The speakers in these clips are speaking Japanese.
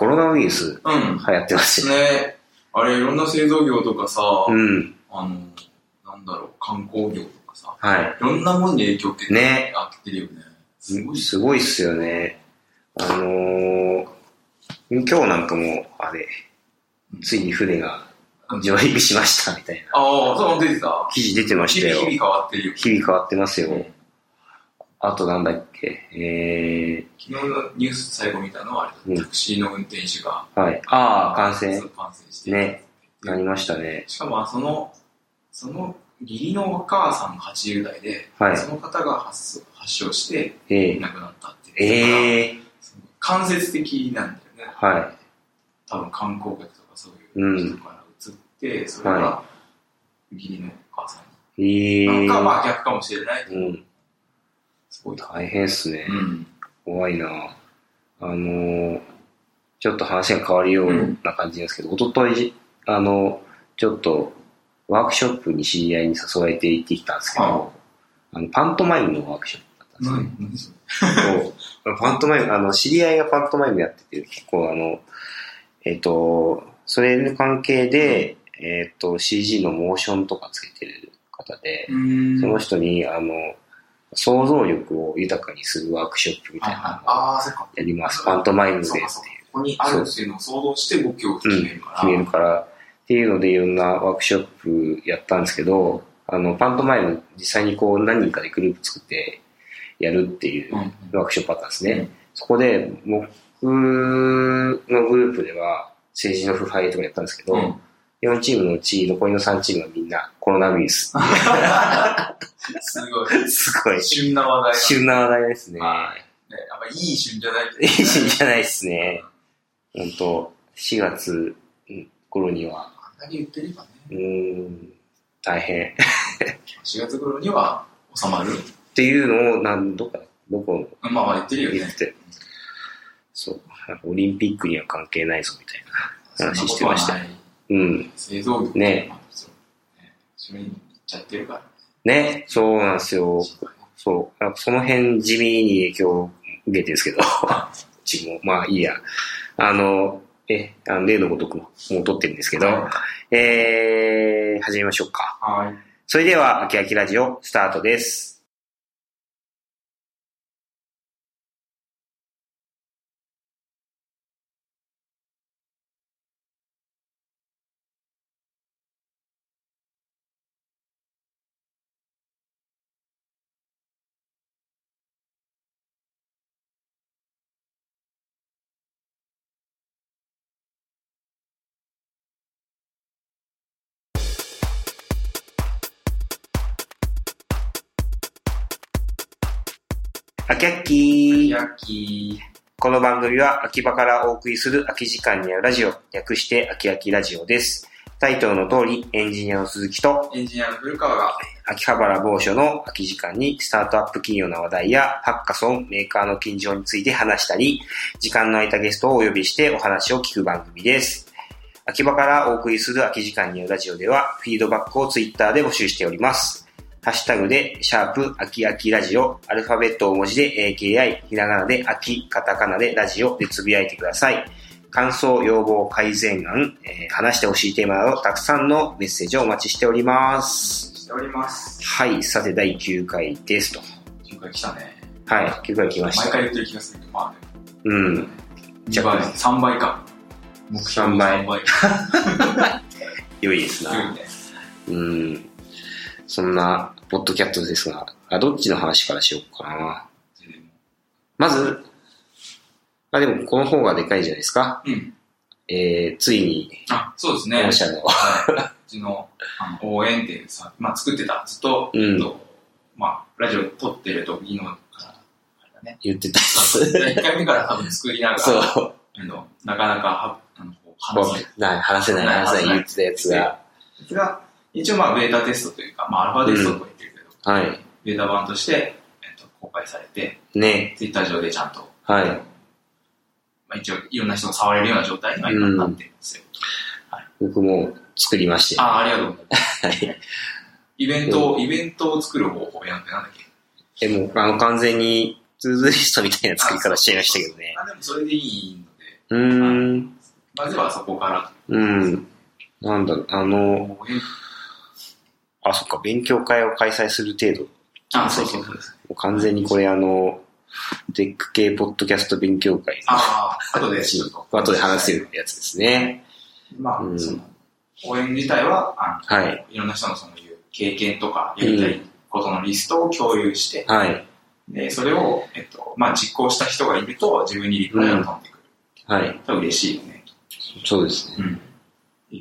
コロナウイルスうん。流行ってますよね。ね。あれ、いろんな製造業とかさ、うん。あの、なんだろう、観光業とかさ、はい。いろんなもんに影響受けて、ねあってるよね。すごい。すごいっすよね。あのー、今日なんかも、あれ、ついに船が上陸しましたみたいなああ、そう、出てた。記事出てましたよ。日々日々変わってるよ。日々変わってますよ。うんあとなんだっけ、え昨日のニュース最後見たのはあれうんだ、タクシーの運転手が、ー、はい。ああ、感染感染して、ねなりましたね。しかもその、その義理のお母さんが80代で、はいその方が発発症してええ亡くなったってえいう。えその間接的なんだよね。は多分観光客とかそういう人から移って、それがは義理のお母さんい。ええに。なんかまあ逆かもしれないけど、うん。すごいな。大変っすね。うん。怖いなあのー、ちょっと話が変わるような感じですけど、一昨日あの、ちょっと、ワークショップに知り合いに誘われて行ってきたんですけど、あの、パントマイムのワークショップだったんですね。パントマイム、あの、知り合いがパントマイムやってて、結構あの、えっ、と、それの関係で、えっ、と、CG のモーションとかつけてる方で、うんその人に、あの、想像力を豊かにするワークショップみたいなのを。やります。パントマイムでっていうここにあるっていうのを想像して動きを決めるから。決めるから、っていうのでいろんなワークショップやったんですけど、あの、パントマイム実際にこう何人かでグループ作ってやるっていううんワークショップあったんですね。うんそこで僕のグループでは政治の腐敗とかやったんですけど、うん4チームのうち残りの3チームはみんなコロナウイルス。すごい。すごい。旬な話題旬な話題ですね。はい。ね、あんまいい旬じゃないけど。いい旬じゃないですね。本当4月頃には、あんなに言ってればね、うーん、大変。4月頃には収まる。っていうのを何度か、どこまあまあ言ってるよね。言って、そう、オリンピックには関係ないぞみたいな話してましたうん。製造業ねまあそうねそれに行っちゃってるから。ね、そうなんですよ。そう。その辺地味に影響を受けてるんですけど、うちも、まあいいや。あの、え、あの例のごとくもう撮ってるんですけど、えー、始めましょうか。はい。それでは、秋秋ラジオ、スタートです。秋秋ヤキこの番組は秋葉からお送りする空き時間にあるラジオ、略して秋秋ラジオです。タイトルの通り、エンジニアの鈴木とエンジニアの古川が、秋葉原某所の空き時間にスタートアップ企業の話題やハッカソン、メーカーの近所について話したり、時間の空いたゲストをお呼びしてお話を聞く番組です。秋葉からお送りする空き時間にあるラジオでは、フィードバックをツイッターで募集しております。ハッシュタグで、シャープ、秋秋ラジオ、アルファベット大文字で AKI、ひらがなで秋、カタカナでラジオでつぶやいてください。感想、要望、改善案、えー話してほしいテーマなど、たくさんのメッセージをお待ちしております。しております。はい、さて第9回ですと。9回来たね。はい、9回来ました。毎回言ってる気がするけど、まあね。うん。2倍、3倍か。目標の3倍3倍。良いですな。強いね。うん。そんな、ポッドキャットですが、あどっちの話からしようかな。まず、あ、でもこの方がでかいんじゃないですか。うん。えー、ついに、あ、そうですね。御社の、はい。うちのあの応援ってさ、まあ作ってた。ずっと、うんえっとまあ、ラジオ撮ってる時のから、あれだね。言ってたや1回目から多分作りながら、つ。そう。あのなかなかはあの話せない、話せない、話せない言ってたやつが、一応まあベータテストというか、まあアルファテストとか言ってるけど、はい。ベータ版として、えっと、公開されて、ね。ツイッター上でちゃんと、はい。まあ、一応いろんな人が触れるような状態には今なってるんですよ。僕も作りまして。ああ、ありがとうございます。はい。イベントを、イベントを作る方法やんってなんだっけ？でも、あの、完全に、ツーズリストみたいな作り方しちゃいましたけどね。あ、でもそれでいいので、うーん。まずはそこから、うん。なんだろう、あの、あ、そっか、勉強会を開催する程度。あ、そうそうそうです。もう完全にこれあの、テック系ポッドキャスト勉強会ああ、後で。後で話せるやつですね。まあ、うんその、応援自体は、あの、はい。いろんな人のそういう経験とか、やりたいことのリストを共有して、はい。で、それを、えっと、まあ、実行した人がいると、自分にリプライが飛んでくる。はい。と嬉しいよね。そうですね。うん。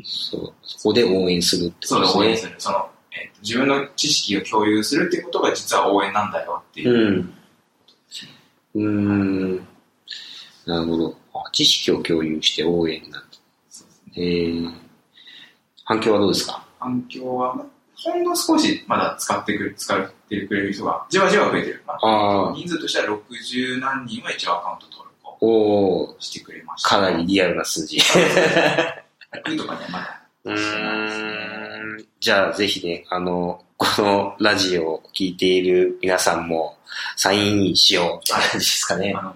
そう。そこで応援するってことですね。応援する。その、えっと、自分の知識を共有するっていうことが実は応援なんだよっていう。うん。ん。なるほど。あ知識を共有して応援なんだ。そうですねえー、反響はどうですか？反響は、まあほんの少しまだ使ってくれ、使ってくれる人が、じわじわ増えてる。まあ、ああ、人数としては60何人は一応アカウント登録をしてくれました。かなりリアルな数字。100とかにはまだ。うーん。じゃあ、ぜひね、あの、このラジオを聞いている皆さんも、サインインしようって感じですかねあ。の、あ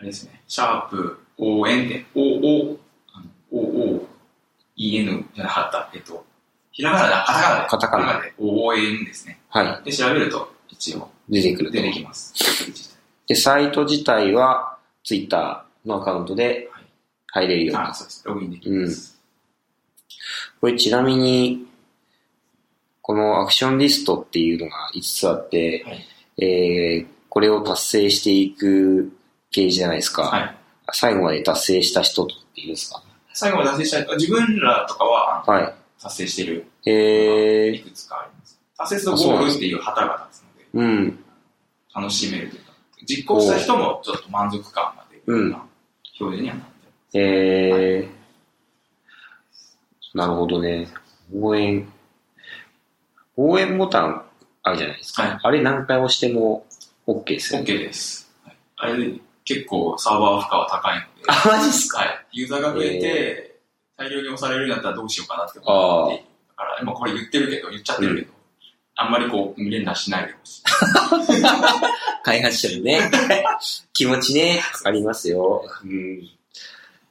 れですね、シャープ ON で、OO、あの OOEN じゃなかった、えっと、ひらがなで、カタカナで、カタカナで ON ですね。はい。で、調べると一応出てくると出。てきます。で、サイト自体は、ツイッターのアカウントではい入れるようにあ、そうです。ログインできます。これちなみに、このアクションリストっていうのが5つあって、はい。えー、これを達成していくページじゃないですか。はい。最後まで達成した人っていうんですか？最後まで達成したい。自分らとかは、はい。達成している、えー、いくつかあります。達成するとゴールっていう旗が立つので、うん。楽しめるというか、実行した人もちょっと満足感が出るような表示にはなってます。えー、なるほどね。応援、応援ボタンあるじゃないですか。はいあれ何回押しても OK ですよ OK ね。です。はいあれで結構サーバー負荷は高いので、あ、マジっすか？はい。ユーザーが増えて、大量に押されるんだったらどうしようかなって思って。だから、今これ言ってるけど、言っちゃってるけど、あんまりこう、連打しないでほしい。開発者のね、気持ちね、わかりますよ。うん。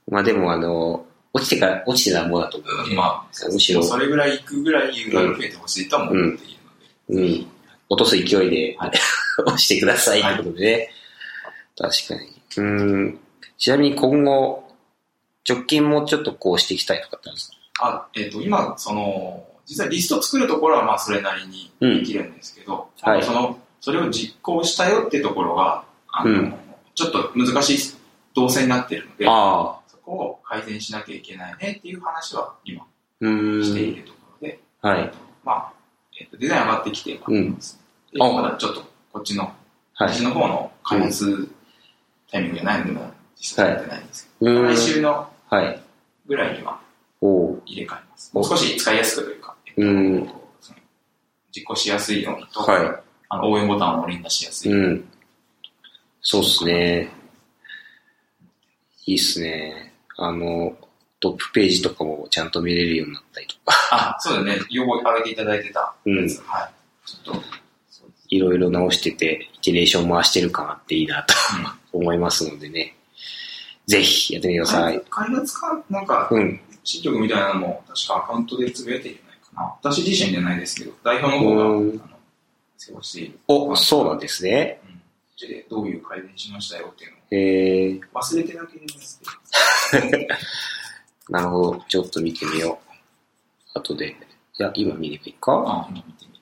まあでもあの、落ちてから、落ちてたものだと思う、ね。まあ、むしろそれぐらい行くぐらいユーザーが増えてほしいとは思っているので、うん。落とす勢いで、はい 押してくださいってことでね。確かに。うん。ちなみに今後、直近もちょっとこうしていきたいとかってあるんですか？あ、えっ、と、今、その、実際リスト作るところはまあそれなりにうんできるんですけど、はいその、それを実行したよってところが、あの、うんちょっと難しい動線になってるので、あを改善しなきゃいけないねっていう話は今うしていん。るところで、はい。まあ、えっ、と、デザイン上がってきてはいます。であまだちょっとこっちの、はい。私の方の開発タイミングじゃないので、まだ実際やってないんですけど、うん来週のはい。ぐらいには入れ替えます。もう少し使いやすくというか、えっと実行しやすいようにと、はあの応援ボタンを連打しやすい。い。うん。そうっすね。いいっすね。あの、トップページとかもちゃんと見れるようになったりとか、あ、そうだね。要望上げていただいてたうん。はい。ちょっと、いろいろ直してて、イテレーション回してる感あっていいなと 思いますのでね。ぜひやってみてください。開発か、なんか、うん。新曲みたいなのも、確かアカウントでつぶやいてるんじゃないかな。私自身じゃないですけど、代表の方が、あうんの、世話している。お、そうなんですね。うん。そっちでどういう改善しましたよっていうのをえー、忘れてなければやってなるほど。ちょっと見てみよう。後で。いや、今見ればいいか？あ、今見てみる。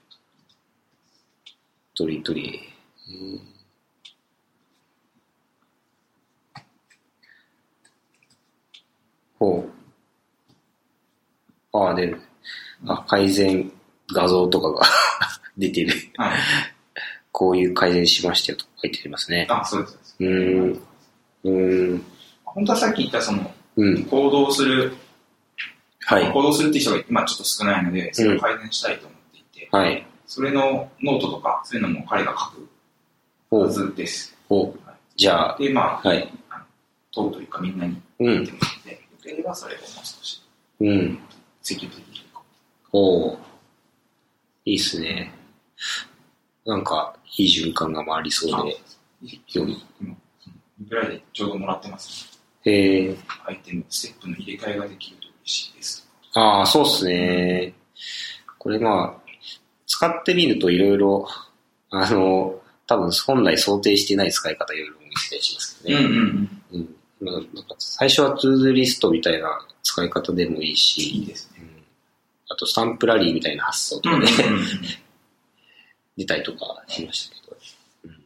どれどれ。えーほう。ああ、出る。あ、改善画像とかが 出てる。はい。こういう改善しましたよと書いてありますね。あ、そうです。そうん。うーん。本当はさっき言ったその、うん。行動する、はい。行動するっていう人が今ちょっと少ないので、それを改善したいと思っていて、はい。それのノートとか、そういうのも彼が書くは。ずです。ほう。じゃあ、で、まあ、はい。問うというかみんなにうん言って。もらって、よければそれをもう少しうん。積極的にこおういいっすね。なんか、いい循環が回りそうう。で、今、今ぐらいでちょうどもらってます。へえ。アイテム、ステップの入れ替えができると嬉しいです。ああ、そうっすね。これまあ、使ってみるといろいろ、あの、多分本来想定してない使い方いろいろ見せたりしますけどね。ん。うん。まあ、なんか最初はトゥードリストみたいな使い方でもいいし、いですね。うん、あとスタンプラリーみたいな発想とかで、出たりとかしましたけど。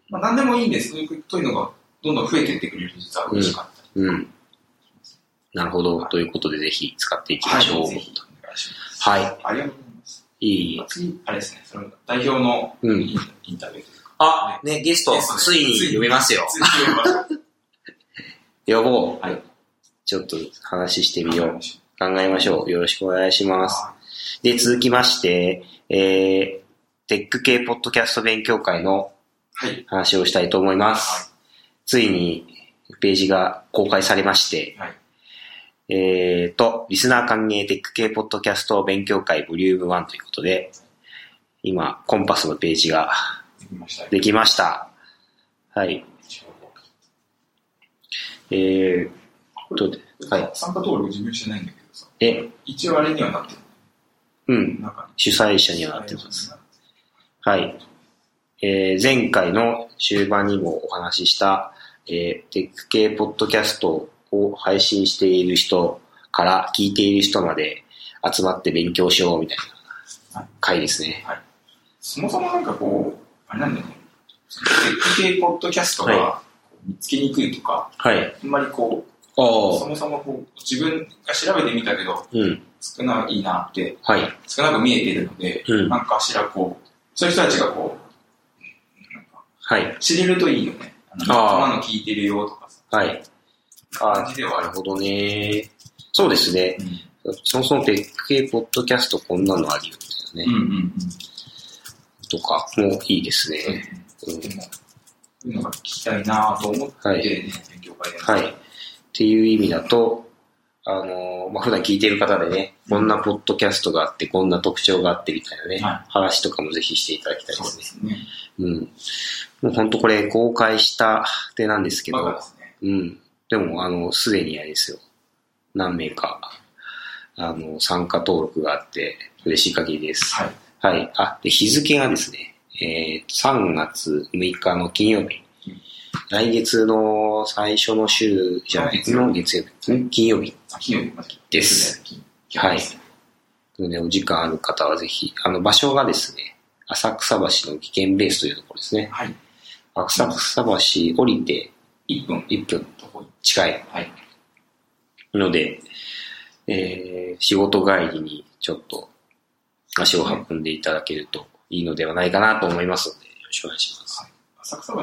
まあ、何でもいいんです。そういうのがどんどん増えていってくれると実は嬉しかったり。うん。なるほど。ということで、ぜひ使っていきましょう。はい、ぜひお願いします。はい。ありがとうございます。いい。次、あれですね、その代表のうんイン,、タビューというか。あ、ね、ゲスト、ついに呼びますよ。ついに呼びましょう。呼ぼう。はい。ちょっと話してみよう。は考えましょう。よろしくお願いします。で、続きまして、えー、テック系ポッドキャスト勉強会のはい。話をしたいと思います。ついにページが公開されまして、はい。えーと、リスナー歓迎テック系ポッドキャスト勉強会ボリューム1ということで、今、コンパスのページができました。はい。えー、と、はい参加登録自分してないんだけどさ、え、一応あれにはなってる。うん、主催者にはなってます。はい。えー前回の終盤にもお話しした、えーテック系ポッドキャストを配信している人から聞いている人まで集まって勉強しようみたいな回ですね。そもそもなんかこう、あれなんだよね。テック系ポッドキャストがは見つけにくいとか、はい。あんまりこう、あそもそもこう自分が調べてみたけど、うん。少ないなって、はい。少なく見えているので、うんなんかしらこう、そういう人たちがこう、はい。知れるといいよね。あの聞いてるよとかさ。はい。あ感じではあるなるほどね。そうですね。そもそもテック系ポッドキャストこんなのあるよね。うんうんうん。とかもいいですね。うんでも、そういうのが聞きたいなと思って、ねはい勉強会。はい。っていう意味だと、あのーまあ、普段聞いてる方でね、こんなポッドキャストがあって、こんな特徴があってみたいなね、はい話とかもぜひしていただきたいでそうすね。ですね。うん。もう本当これ公開したてなんですけどバカで、すね。うん。でも、あの、すでにあれですよ。何名か、あの、参加登録があって、嬉しい限りです。はい。はい。あ、で、日付がですね、えー、3月6日の金曜日うん。来月の最初の週じゃなくて、の月曜日。ん金曜日。あ金曜日までです。金はい金なので、お時間ある方はぜひ、あの、場所がですね、浅草橋の危険ベースというところですね。はい。浅草橋降りて1分。1分。近いはい。ので、えー、仕事帰りにちょっと足を運んでいただけるといいのではないかなと思いますので、よろしくお願いします。はい浅草橋、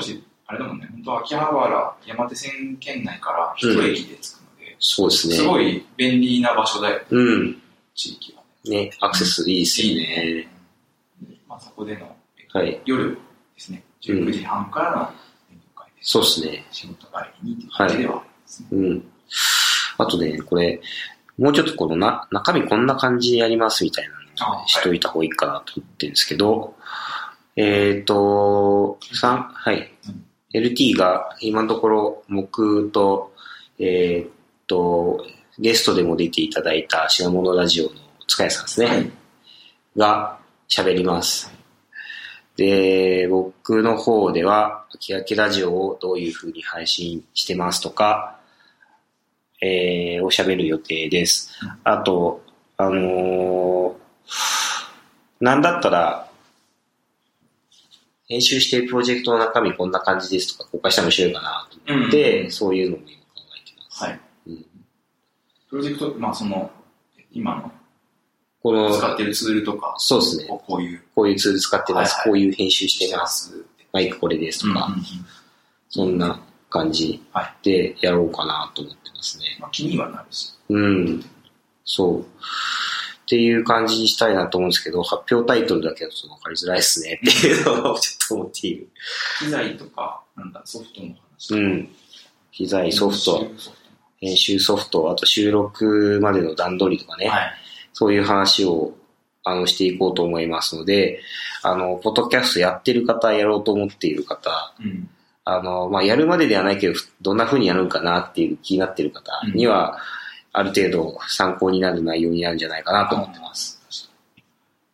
あれだもんね、本当秋葉原、山手線圏内から一駅で着くので、そうですね。すごい便利な場所だよ、うん。地域はね。ね、アクセスいいですよね。まあ、そこでの、はい。夜ですね、19時半からの勉強会です。そうですね。仕事帰りにっていう感じではありますね。うん。あとね、これ、もうちょっとこのな、中身こんな感じでやりますみたいなのしといた方がいいかなと思ってるんですけど、えっ、と、三はい。LT が今のところ僕と、えっ、と、ゲストでも出ていただいた品物ラジオの塚谷さんですね。はいが喋ります。で、僕の方では、秋焼けラジオをどういう風に配信してますとか、えー、を喋る予定です。あと、あのーなんだったら、編集しているプロジェクトの中身こんな感じですとか公開したら面白いかなと思って、そういうのも今考えてます。はい。うんプロジェクト、まあその、今のこの、使ってるツールとか、そうですね。こういう、こういうツール使ってます。はいはいこういう編集してま。ますす。マイクこれですとか、うんうんうんそんな感じはい。でやろうかなと思ってますね。まあ気にはなるし。うん。そう。っていう感じにしたいなと思うんですけど、発表タイトルだけだと分かりづらいですねっていうのをちょっと思っている。機材とか、なんだ、ソフトの話。うん。機材、ソフト、編集ソフト、あと収録までの段取りとかね、はい。そういう話をあのしていこうと思いますので、あの、ポッドキャストやってる方、やろうと思っている方、うん。あの、まあ、やるまでではないけど、どんな風にやるんかなっていう気になってる方には、ある程度参考になる内容になるんじゃないかなと思ってます。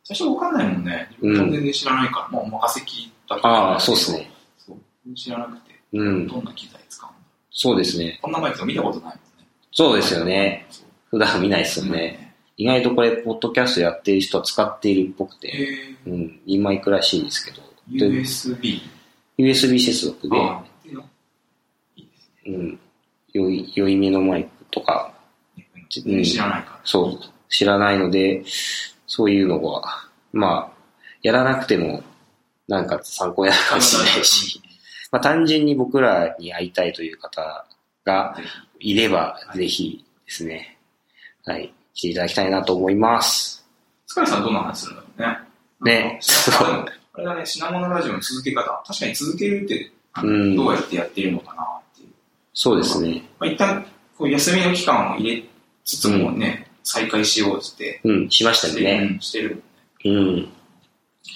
最初わかんないもんね。全然知らないから、もう任せきだけああ、そうですね。知らなくて、うん。どんな機材使うんだそうですね。こんなマイク見たことないもんね。そうですよね。普段見ないですよね。意外とこれ、ポッドキャストやってる人は使っているっぽくて、えうん、インマイクらしいんですけど、ー、USB。USB 接続で、ですうん、良い、良い目のマイクとか、ね。全然知らないから。そう、知らないので、そういうのは、まあ、やらなくても、なんか参考になるかもしれないし、まあ単純に僕らに会いたいという方がぜいれば、ぜひですね、はい、来ていただきたいなと思います。ひ。スカイさんどんな話するんだろうね。ねなんかああれだね、品物ラジオの続け方。確かに続けるって、うんどうやってやってるのかなっていう。そうですね。まあ、一旦、こう休みの期間を入れつつもね、再開しようってうん、しましたね。してるね。うん、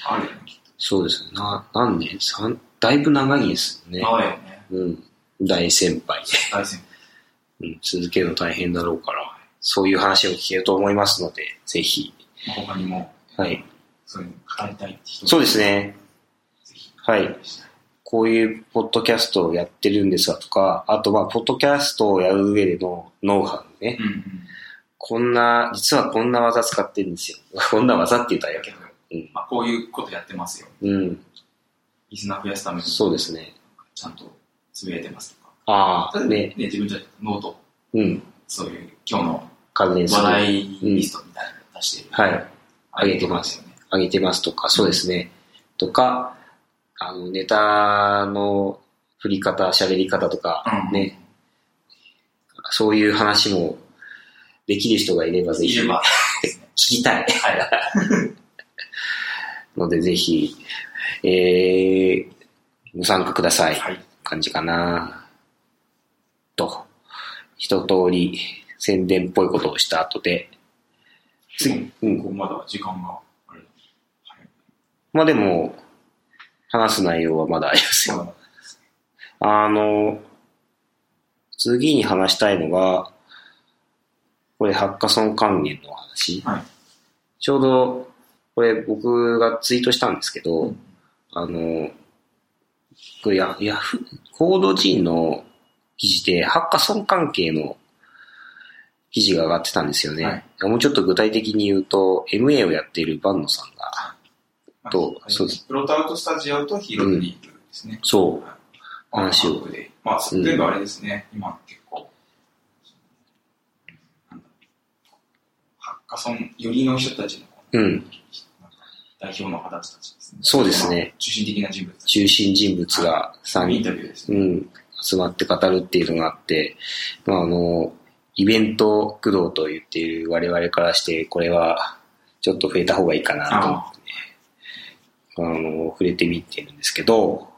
あるよね、そうですね。な、何年？三だいぶ長いですよねと。。長いよね。うん、大先輩で。大先 うん、続けるの大変だろうから、そういう話を聞けると思いますので、ぜひ。輩。他にも、はい。そういうの語りたいって人そうですね。ぜひ。はい。こういうポッドキャストをやってるんですがとか、あとまあ、ポッドキャストをやる上でのノウハウね。うんうん。こんな、実はこんな技使ってるんですよ。こんな技って言ったらやけど。うん。まあ、こういうことやってますよ。うん。リスナー増やすために、そうですね。ちゃんとつぶやいてますとか。ああ、ねね。自分たちのノート、うん。そういう今日の関連する。話題リストみたいなの出してる。はい。あげてますよね。上げてますとか、そうですね。とか、あの、ネタの振り方、喋り方とか、うんね、そういう話もできる人がいればぜひ聞。きたいはい。ので、ぜひ、えー、ご参加ください。はい。感じかなと、一通り宣伝っぽいことをした後で、次、うんまだ時間があれだ。はい。まあでも、話す内容はまだありますよ。あの、次に話したいのが、これハッカソン関連の話。はいちょうど、これ僕がツイートしたんですけど、うんあの、これヤヤフー、コード G の記事でハッカソン関係の記事が上がってたんですよね。はいもうちょっと具体的に言うと、MA をやっているバンノさんが、まあとはいそうですプロトアウトスタジオとヒーロードリープですね。そう、はい話を。まあ、うん全部あれですね。今結構、ハッカソン寄りの人たちの、うん、代表の方たちですね。そうですねまあ中心的な人物。中心人物が3イン人タビューですね。うん、集まって語るっていうのがあって、まあ、あの、イベント駆動と言っている我々からして、これはちょっと増えた方がいいかなと思ってね、あの、触れてみてるんですけど、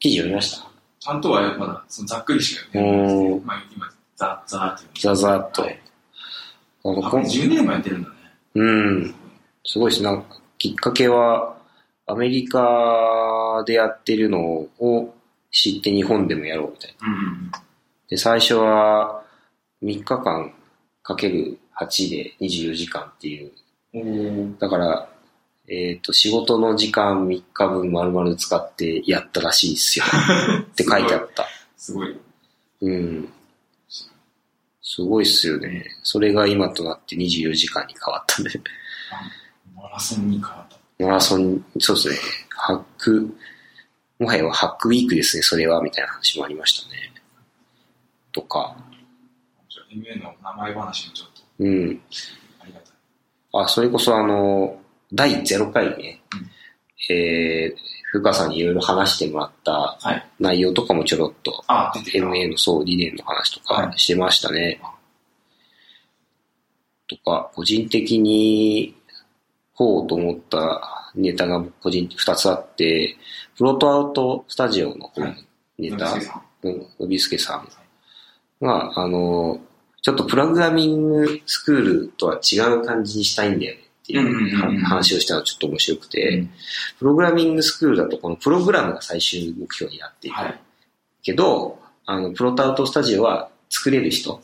記事読みました？ちゃんとはまだそのざっくりしか読んでないですけど、まあ今、ザ・ザーってザザッと。はいあのあ、これ10年もやってるんだね。うん、すごいです。なんか、きっかけは、アメリカでやってるのを知って日本でもやろうみたいな。うんで、最初は3日間かける8で24時間っていう。だから、えっ、と、仕事の時間3日分丸々使ってやったらしいですよ。って書いてあった。すごい。うん。すごいっすよね。それが今となって24時間に変わったんで。マラソンに変わった。マラソン、そうですね。ハック、もはやハックウィークですね、それは、みたいな話もありましたね。とか、の名前話もちょっとうん。ありがたい。あ、それこそあの、第0回ね、えー、深川さんにいろいろ話してもらったはい。内容とかもちょろっと、あ、出てきた。MA のそう理念の話とかはいしてましたね。とか、個人的に、こうと思ったネタが個人2つあって、プロトアウトスタジオのネタ、野口さんうん、のびすけさんが、あの、ちょっとプログラミングスクールとは違う感じにしたいんだよねっっていう話をしたのがちょっと面白くて、プログラミングスクールだとこのプログラムが最終目標になっている。はい、けど、あの、プロトアウトスタジオは作れる人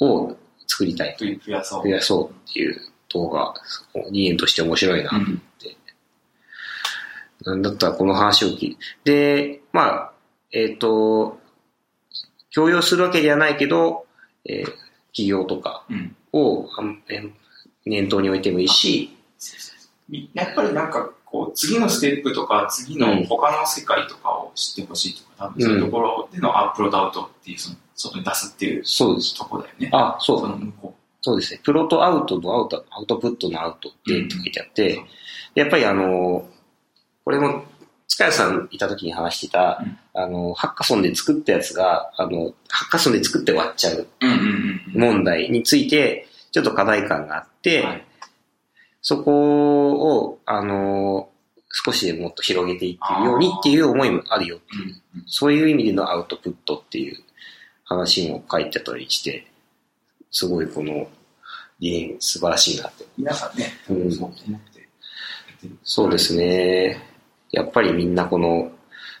を作りたい。増やそう。増やそうっていう動画、理念として面白いなって。うん、なんだったらこの話を聞いて。で、まあ、えっ、ー、と、強要するわけではないけど、えー、企業とかを、うん、念頭に置いてもいいし、やっぱりなんかこう、次のステップとか、次の他の世界とかを知ってほしいとか、多分そういうところでのアップロードアウトっていう、その、外に出すっていう、そうです。とこだよね。あ、そう。その向こう。そうですね。プロとアウトのアウト、アウトプットのアウトって書いてあって、うん、やっぱりあの、これも、塚谷さんいた時に話してた、うん、あの、ハッカソンで作ったやつが、あの、ハッカソンで作って終わっちゃう問題について、ちょっと課題感があって、はい。そこを、あの、少しでもっと広げていってるようにっていう思いもあるよっていう、そういう意味でのアウトプットっていう話も書いてたりして、すごいこの理念素晴らしいなって。皆さんね、うん、そう思ってそうですね。やっぱりみんなこの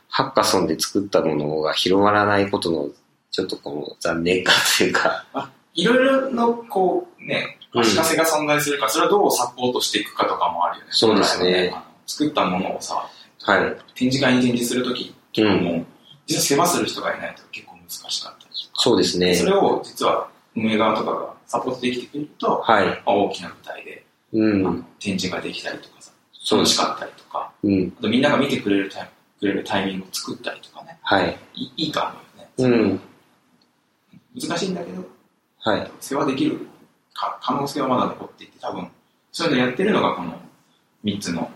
ハッカソンで作ったものが広がらないことのちょっとこの残念感というか。いろいろのこうね、足かせが存在するか、それをどうサポートしていくかとかもあるよね。そうですね。作ったものをさ、はい、展示会に展示するとき、結構もう、実は世話する人がいないと結構難しかったりとか。そうですね。それを実は運営側とかがサポートできてくれると、はい、大きな舞台で、うん、展示ができたりとかさ、楽しかったりとか、うん、あとみんなが見てくれるタイくれるタイミングを作ったりとかね、はい、いいいと思うよね。うん、難しいんだけど、はい、世話できる可能性はまだ残っていて、多分、そういうのやってるのがこの3つの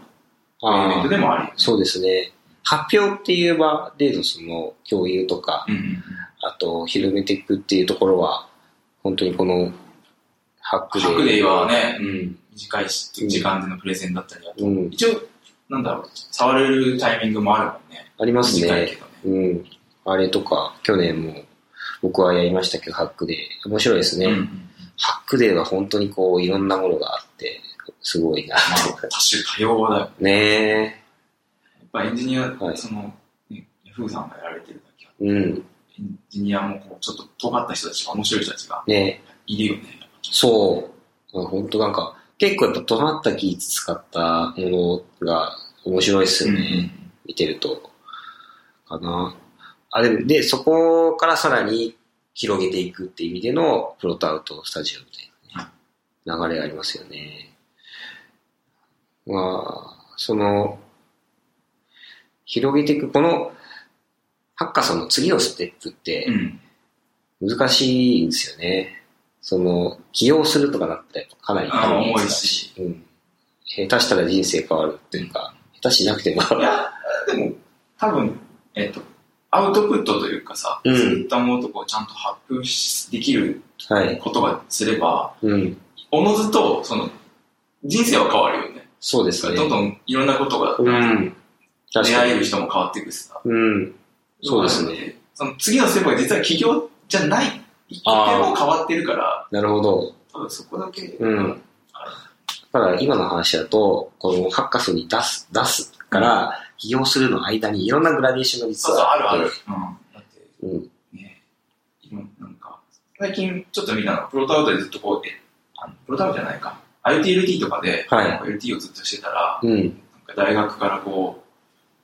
イベントでもあり。そうですね。発表っていう場でのその共有とか、うん、あと広めていくっていうところは、本当にこのハックデー。ハックデーはね、うん、短い時間でのプレゼンだったりだと、うん、一応、なんだろう、触れるタイミングもあるもんね。ありますね。ねうん。あれとか、去年も僕はやりましたけど、ハックデー。面白いですね。うんハックデーは本当にこういろんなものがあって、すごいな。まあ、多種多様だよね。やっぱエンジニア、はい、その、ね、ヤフーさんがやられてるだけあって、うん、エンジニアもこうちょっと尖った人たちが、面白い人たちが、ね、いるよね。そう。本当なんか、結構やっぱ尖った技術使ったものが面白いっすよね。うん、見てると。かな。あ、でも、で、そこからさらに広げていくっていう意味でのプロトアウトスタジオみたいな、ね、流れありますよね。まあ、その、広げていく、この、ハッカソンの次のステップって、難しいんですよね。その、起用するとかなったらかなり重いし、うん。下手したら人生変わるっていうか、下手しなくても。いや、でも、多分、えっと、アウトプットというかさ、うん、そういったものとこうちゃんと発表できることがすれば、うん、おのずと、その、人生は変わるよね。そうですね。どんどんいろんなことが、うん、出会える人も変わっていくしさ。うん。そうですね。その次のステップが実は企業じゃない、一点も変わってるから、なるほど。多分そこだけ、うん。だから今の話だと、このハッカスに出す、出すから、起用するの間にいろんなグラデーションが実はある。あるある。うん。だって、うん。ねなんか、最近ちょっと見たのプロトアウトでずっとこう、え、あのプロトアウトじゃないか。IoTLT とかで、はい、LT をずっとしてたら、うん、大学からこう、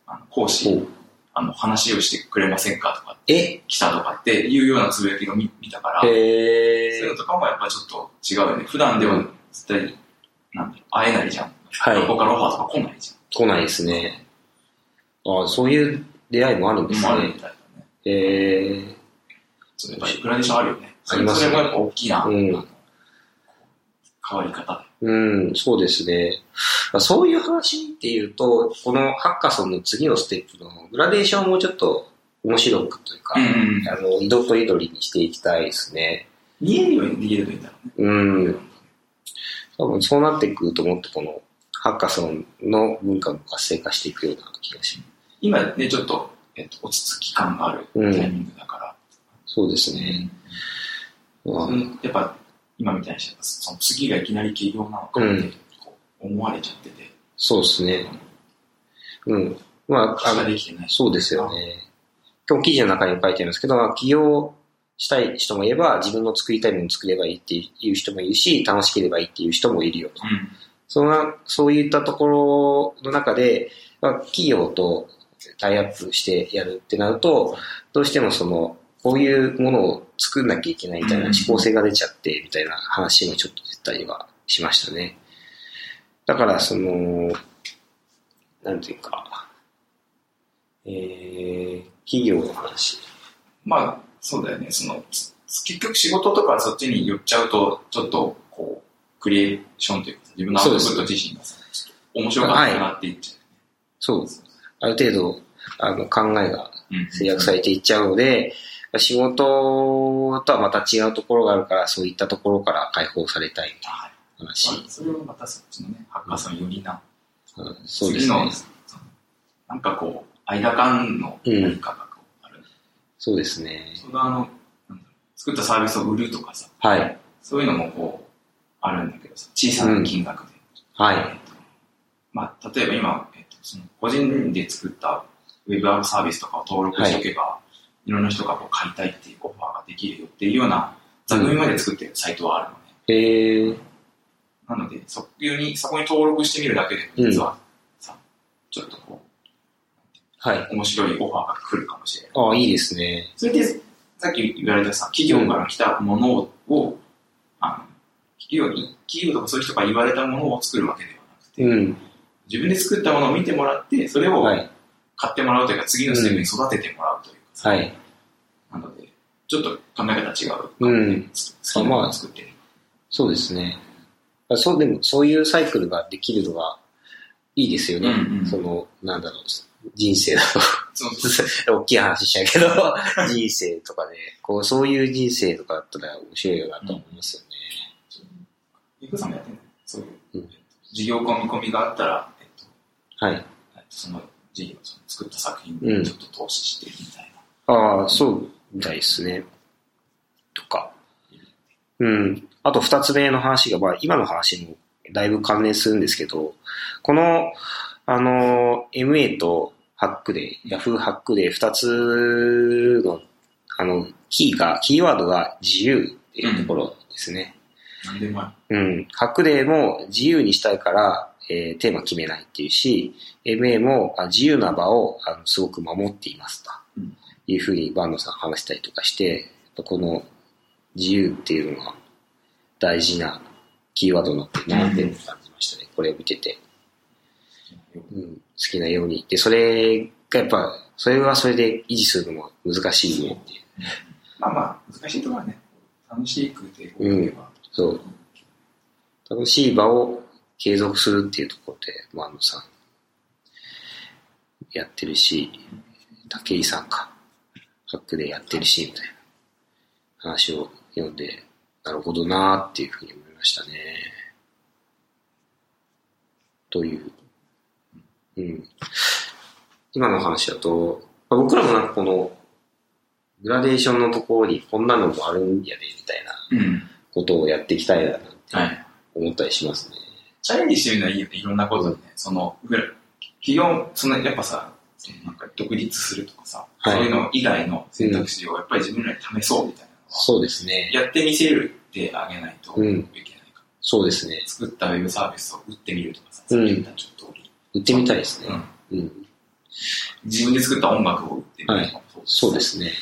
あの講師、あの、話をしてくれませんかとか、え？来たとかっていうようなつぶやきを見見たから、そういうのとかもやっぱちょっと違うよね。普段では絶対、なんだろ会えないじゃん。はい。学校からオファーとか来ないじゃん。来ないですね。ああ、そういう出会いもあるんですね。あるみたいだね。へえー。そう、やっぱりグラデーションあるよね。ありますね。それもやっぱ大きな、うん、変わり方うん、そうですね。そういう話っていうと、このハッカソンの次のステップのグラデーションをもうちょっと面白くというか、うんうん、あの、移動と移りにしていきたいですね。見えるようにできるといいんだろうね。うん。多分そうなってくるともっとこのハッカソンの文化も活性化していくような気がします。今ね、ちょっと、えっと、落ち着き感があるタイミングだから。うん、そうですね。うん、やっぱ、今みたいにして、その次がいきなり起業なのかって、思われちゃってて、そうですね。うん。まあ、あの、できてない。そうですよね。今日記事の中にも書いてあるんですけど、まあ起業したい人もいれば、自分の作りたいものを作ればいいっていう人もいるし、楽しければいいっていう人もいるよと。うん。そのそういったところの中で、まあ、企業とタイアップしてやるってなると、どうしてもその、こういうものを作んなきゃいけないみたいなうん思考性が出ちゃって、みたいな話もちょっと出たりはしましたね。だから、その、なんていうか、えー、企業の話。まあ、そうだよね。その、つ結局仕事とかそっちに寄っちゃうと、ちょっと、こう、クリエーションというか、自分のアウトプット自身がさ、ちょっと面白かったなって言っちゃそう。ある程度、あの、考えがう。うん。制約されていっちゃうので、仕事とはまた違うところがあるから、そういったところから解放されたいみたいはいな話。まあそれはまたそっちのね、ハッカーさんよりな、うんそうですね。、なんかこう、間間の何かがこうある。そうですね。それがあの、作ったサービスを売るとかさ、はい。そういうのもこう、あるんだけどさ、小さな金額で。はい。えっとまあ、例えば今、えっと、その個人で作ったウェブアップサービスとかを登録しておけば、い、ろんな人がこう買いたいっていうオファーができるよっていうような座組まで作ってるサイトはあるのね。へえなので、そこに、そこに登録してみるだけでも、実はさ、ちょっとこはい。う、面白いオファーが来るかもしれない。ああ、いいですね。それで、さっき言われたさ、企業から来たものを、あの、企業に、企業とかそういう人から言われたものを作るわけではなくて、うん。自分で作ったものを見てもらって、それをはい。買ってもらうというか、次のステップに育ててもらうというはい。なので、ちょっと考え方違う。うん好きなものを作ってる。そうですね。あそう、でも、そういうサイクルができるのがいいですよね。うんうんその、なんだろう、人生だと、大きい話しちゃうけど、人生とかで、こう、そういう人生とかだったら面白いよなと思いますよね。ゆくさんもやってんの？そういう、事業込み込みがあったら、えっと、はい。えっとその事業、その作った作品うんにちょっと投資してみたいな。ああ、そうみたいですね。とか。うん。あと二つ目の話が、まあ、今の話もだいぶ関連するんですけど、この、あの、MA とハックで、Yahoo ハックで二つの、あの、キーが、キーワードが自由っていうところですね。なんでもあうん。ハックデーも自由にしたいから、えーテーマ決めないっていうし、MA もあ自由な場をあのすごく守っていますとうんいうふうにバンドさん話したりとかして、この自由っていうのが大事なキーワードになってるなって感じましたね。これを見てて。る。うん。好きなように。で、それがやっぱ、それはそれで維持するのも難しいねっていう。まあまあ、難しいところはね、楽しくて動けば、そう。楽しい場を継続するっていうところで、マンドさん、やってるし、武井さんか、ハックでやってるし、みたいな話を読んで、なるほどなーっていうふうに思いましたね。という。うん。今の話だと、まあ僕らもなんかこの、グラデーションのところにこんなのもあるんやで、みたいなうん。ことをやっていきたいな、なんてはい。思ったりしますね。チャレンジしてみるのはいいよね、いろんなことにね。その、企業、その、やっぱさ、そのなんか独立するとかさ、はいそういうの以外の選択肢をやっぱり自分らで試そうみたいなのは、そうですね。やってみせるってあげないといけないから、そうですね。作ったウェブサービスを売ってみるとかさ、うんさっき言ったちょっと売ってみたいですね。うんうん。自分で作った音楽を売ってみるとかもそうですね。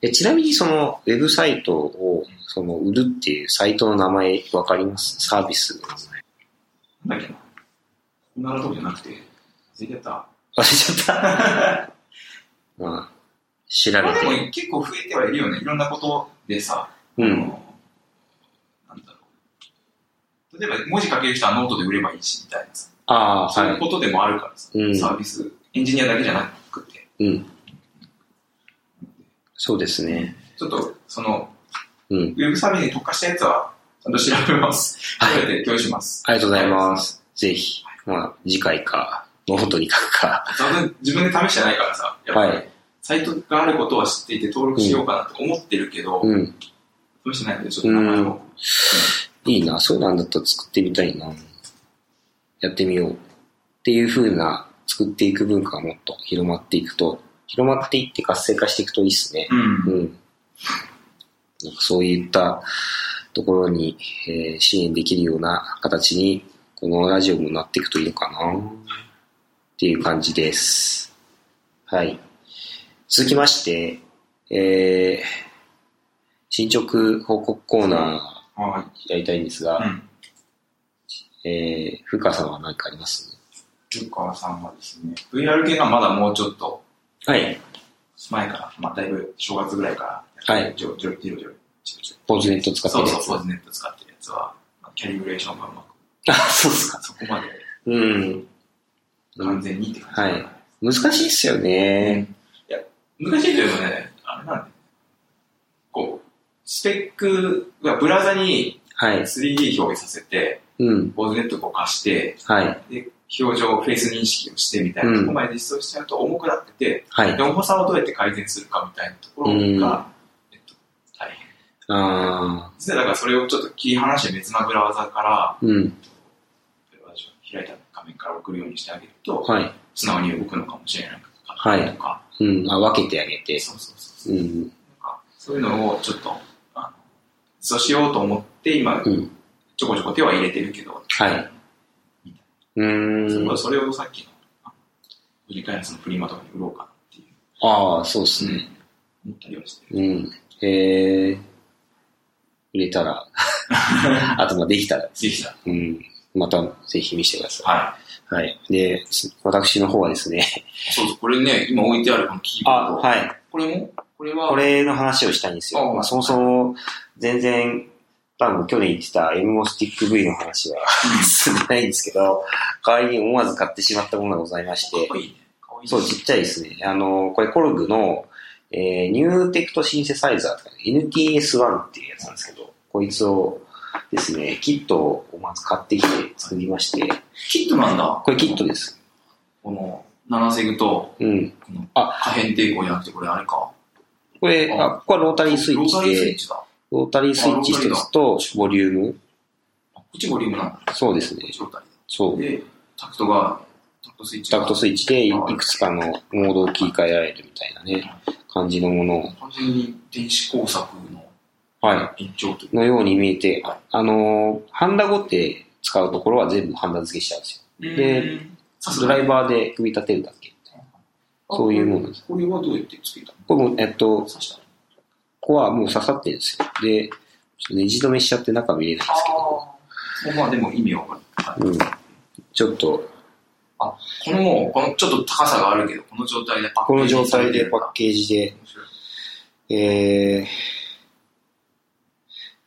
えちなみにそのウェブサイトをその売るっていうサイトの名前わかります？サービスの名前。なんだっけな。こんとこじゃなくて、忘れてた。忘れちゃった。まあ、調べまあでもて。結構増えてはいるよね。いろんなことでさ、うん。なんだろう。例えば文字書ける人はノートで売ればいいし、みたいなさ。ああ、そういうはい。ことでもあるからさ、うんサービス、エンジニアだけじゃなくて、うん。そうですね。ちょっとその、うん。ウェブサービスに特化したやつは、ちゃんと調べます。はい調べて共有します。ありがとうございます。ぜひ、まあ、次回か、ノートに書くか。自分で試してないからさ、やっぱり、はい。サイトがあることは知っていて登録しようかなと思ってるけど、うん。試してないので、ちょっと名前を。いいな、そうなんだったら作ってみたいな。やってみようっていう風な作っていく文化がもっと広まっていくと、広まっていって活性化していくといいっすね。うん。うん。なんかそういったところに、えー支援できるような形に、このラジオもなっていくといいのかなっていう感じです。はい。続きまして、えー、進捗報告コーナはーやりたいんですい。が、うん。えー、ふかさんは何かあります？古川さんはですね、VR 系がまだもうちょっとはい。前から、まあだいぶ正月ぐらいから、はいジョジョジョジョポーズネット使ってるやつ。そうそう、ポーズネット使ってるやつは、まあキャリブレーションがうまく、あ、そうですか。そこまでうん。完全にって感じだね難しいっすよね。難しいというのはね、あれなんだよね。こう、スペックがブラウザにはい。3D 表示させて、うん。ポーズネットを貸して、はい。で、表情、フェイス認識をしてみたいなところまで実装しちゃうと重くなってて、はいで、。重さをどうやって改善するかみたいなところが、えっと、大変。あ実はだからそれをちょっと切り離して別なブラウザから、ー。うん。開いた画面から送るようにしてあげると、はい。素直に動くのかもしれないかとか、うん。あ、分けてあげて。そうそうそうそう。うん。なんかそういうのをちょっと、あの、そうしようと思って今、うん。ちょこちょこ手は入れてるけど、はい。うーん。それをさっきの、あの振り返らずのフリマとかに売ろうかなっていう、ああ、そうっすね。思ったりはしてる。うん。えー。売れたら、あとまあできたらですぜひだ。うん。またぜひ見せてくださはい。はい。で、つ私の方はですね。い。そうそう、これね、今置いてあるこのキーボード。はい。これも？これは、これの話をしたいんですよ。あまあ、そもそも、全然、多分去年言ってた MO スティック V の話は進んでないんですけど、代わりに思わず買ってしまったものがございましていいね。いいねそう、ちっちゃいですね。あの、これコルグの、えーニューテクトシンセサイザーとか、NTS1 っていうやつなんですけど、こいつをですね、キットをまず買ってきて作りまして、キットなんだ。これキットです。この、7セグと、うん。この、あ可変抵抗じゃなくて、これあれか。これ、あ、ここはロータリースイッチで。ロータリースイッチ一つと、ボリューム。あこっちボリュームなんだ。そうですねそう。で、タクトが、タクトスイッチが。タクトスイッチでいくつかのモードを切り替えられるみたいなね、感じのものを、完全に電子工作のはいのように見えてはい、あのー、ハンダゴって使うところは全部ハンダ付けしちゃうんですよ。でドライバーで組み立てるだけ。そういうものです。これはどうやってつけたの？これも、えっと、ここはもう刺さってるんですよ。で、ちょっとネジ止めしちゃって中見れないんですけど、ああ。まあでも意味わかる。はいうん。ちょっと、このもう、このちょっと高さがあるけど、この状態でパッケこの状ージされ態でパッケージで、えー、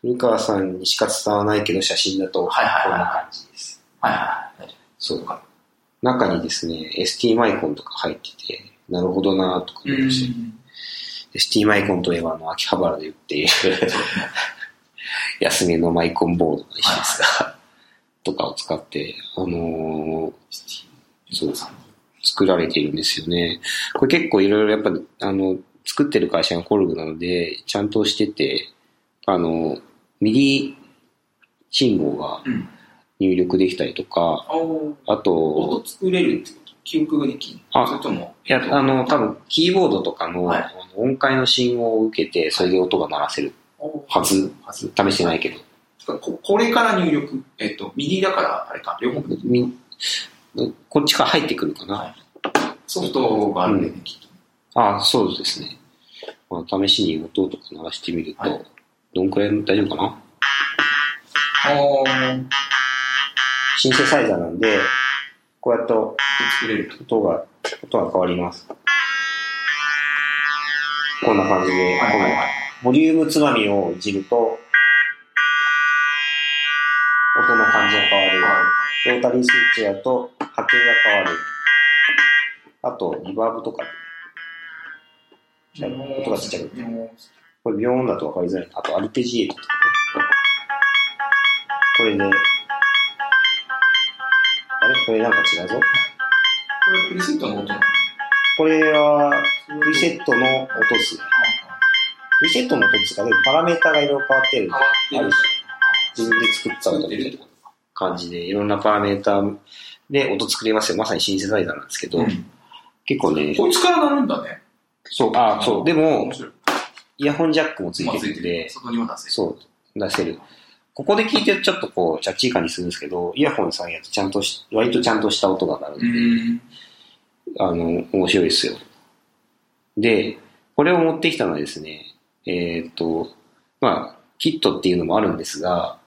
古川さんにしか伝わらないけど写真だと、こんな感じです。はいはいはい。そうか。中にですね、ST マイコンとか入ってて、なるほどなとか思いました。ST マイコンといえば、あの、秋葉原で売っている安めのマイコンボードの石ですが、とかを使って、あのーそう作られているんですよね。これ結構いろいろやっぱ、あの、作ってる会社がコルグなので、ちゃんとしてて、あの、MIDI信号がうん。入力できたりとか、おあと、音作れる記憶ができるあそれとも、いや、あの、多分、キーボードとかの音階の信号を受けて、それで音が鳴らせるはず。はず。試してないけど。ここれから入力、えっと、 MIDIだから、あれか、両方みこっちから入ってくるかな。はいソフトがあるんでね、きっと。あそうですね。まあ、試しに音とか鳴らしてみると、はいどんくらい大丈夫かな？シンセサイザーなんで、こうやって作れると。音が、音が変わります。こんな感じで、はいはいはい。このボリュームつまみをいじると、音の感じが変わる。ロータリースイッチだと波形が変わる。あと、リバーブとか、音がちっちゃくこれビヨーンだと分かりづらい。あと、アルペジエートとかね。これで、あれ？これなんか違うぞ。これプリセットの音なの？これは、リセットの音です。リセットの音ですかね、パラメータがいろいろ変わってる変わってる自分で作ったことか。感じで、いろんなパラメータで音作れますよ。まさにシンセサイザーなんですけど、うん結構ね、こいつからなるんだね。そう、あ、そう、でも。イヤホンジャックもついまあてるんで、外にも出せる。そう、出せる。ここで聞いてちょっとこう、チャッチー感にするんですけど、イヤホンさんやとちゃんとし、割とちゃんとした音が鳴るんうで、ん。あの、面白いですよ。で、これを持ってきたのはですね、えーっと、まあ、キットっていうのもあるんですが、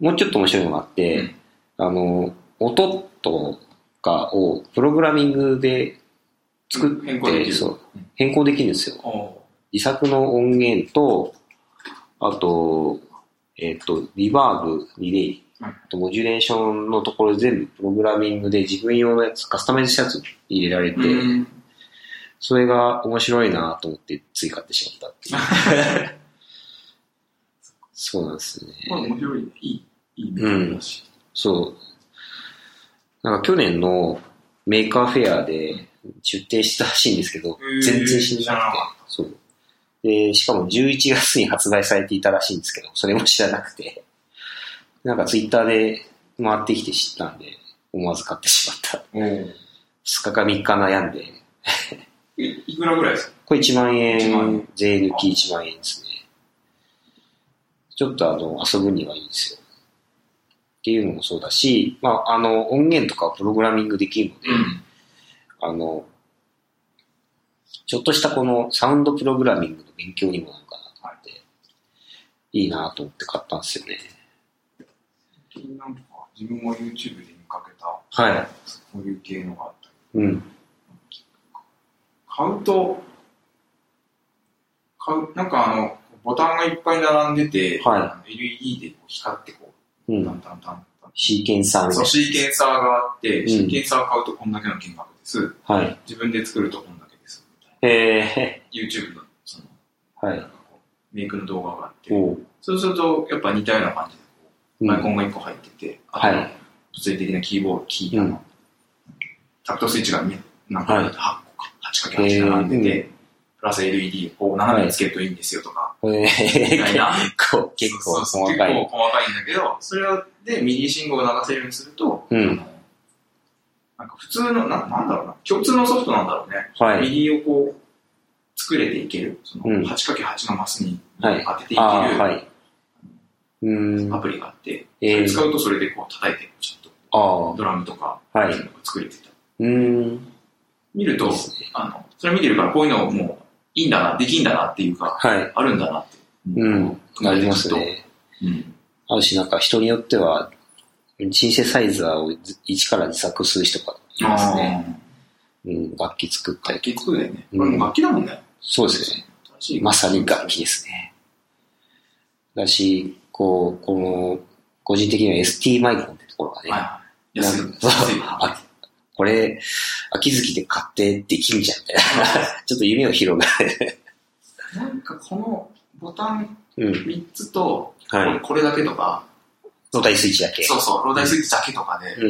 もうちょっと面白いのがあって、うんあの、音とかをプログラミングで作って、変更できるそううん変更できるんですよ。お自作の音源と、あと、えっ、と、リバーブ、リレイ、モジュレーションのところ全部プログラミングで自分用のやつ、カスタマイズしたやつ入れられて、うん。それが面白いなと思ってつい買ってしまったっていう。そうなんですね。まあ面白いね。いい。いいメーカーだし。そう。なんか去年のメーカーフェアで出展したらしいんですけど全然知知ららなくて。そう。で、しかも11月に発売されていたらしいんですけど、それも知らなくて、なんかツイッターで回ってきて知ったんで、思わず買ってしまった。おお。2日か3日悩んで、いいくらぐらいですか？これ1万1万円円、税抜き1万円ですね。ちょっとあの、遊ぶにはいいですよ。っていうのもそうだし、まあ、あの、音源とかをプログラミングできるので、うん。あの、ちょっとしたこのサウンドプログラミングの勉強にもなんかなって、いいなと思って買ったんですよね。最近なんか、自分も YouTube で見かけた、はい。こういう系のがあったりうん。買うと、買う、なんかあの、ボタンがいっぱい並んでて、はい LED でこう光ってこうう、ん。タンタンタン。シーケンサーそう、の。シーケンサーがあって、んシーケンサー買うとこんだけの金額です。はい。自分で作るとこんだけです。へな YouTube の。はいメイクの動画があって。そうすると、やっぱ似たような感じでこう、うんアイコンが1個入ってて、あとはい物理的なキーボード、キー、うんタクトスイッチが2なんかはい8個か、8×8 並んでて、プラス LED をこう斜めにつけるといいんですよとか、えみたいー、な。結構、結構細かい。結構細かいんだけど、それをで MIDI 信号を流せるようにすると、うんなんか普通のな、なんだろうな、共通のソフトなんだろうね。はい。 MIDI をこう、作れていける、そのうん 8×8 のマスにはい当てていける、アプリがあって、えーそれ使うとそれでこう叩いて、ちょっあとドラムとか、はい作れてた。うーん。見るとね、あの、それ見てるからこういうのもういいんだな、できんだなっていうか、はい。あるんだなって。うん。ありますね。と。うん。あるし、なんか人によっては、シンセサイザーを一から自作する人がいますね。うん、楽器作ったり。楽器作るね。うん楽器だもんね。そうですね。まさに楽器ですね。だし、こう、この、個人的には ST マイクロンってところがね、はいはい。安い。安い。あこれ、秋月で買ってできんじゃんみたいな。ちょっと夢を広がる。なんかこのボタンうん。3つと、はいこれだけとか、ロータイスイッチだけ。そうそう、ローダイスイッチだけとかで、書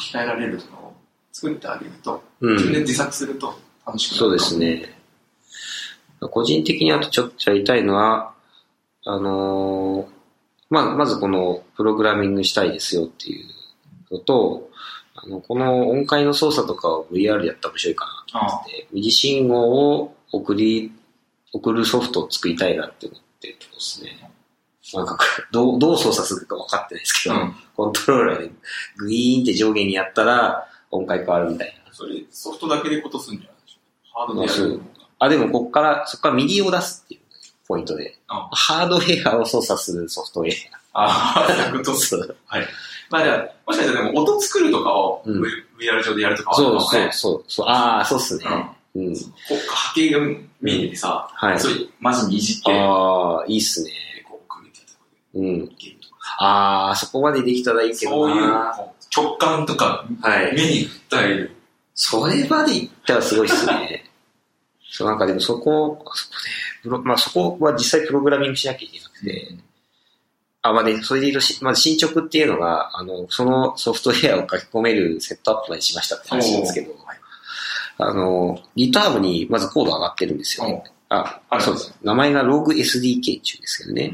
き換えられるとかを作ってあげると、うん。自分で自作すると楽しくなるそうです。ね。個人的にあとちょっとやりたいのは、あのーまあ、まずこのプログラミングしたいですよっていうのと、あの、この音階の操作とかを VR でやったら面白いかなと思って、右信号を送り、送るソフトを作りたいなって思ってるんですね。なんか、どう、どう操作するか分かってないですけど、うん。コントローラーでグイーンって上下にやったら音階変わるみたいな。それソフトだけでことすんじゃないでしょ？ハードでやるのか。あ、でもこっから、そこから MIDI を出すっていうポイントで、あハードウェアを操作するソフトウェあー、そういうことア。そうはい。まあじゃあ、もしかしたらでも音作るとかをうん VR 上でやるとかはあるそうかもね。そうそうそう。ああ、そうっすね。うん。こう波形が見えててさ、はいそれマジにいじって、ああ、いいっすね。こう組み立ててうん。ああ、そこまでできたらいいけどそういう直感とかはい。目に訴える。それまでいったらすごいっすね。そう、なんかでもそこ、そこで、プロまあそこは実際プログラミングしなきゃいけなくて、あ、まあね、それで言うとし、まず進捗っていうのが、あの、そのソフトウェアを書き込めるセットアップまでしましたって話なんですけど、はいあの、GitHub にまずコード上がってるんですよ。うんあ、あるそうです。名前が LogSDK 中ですけどね。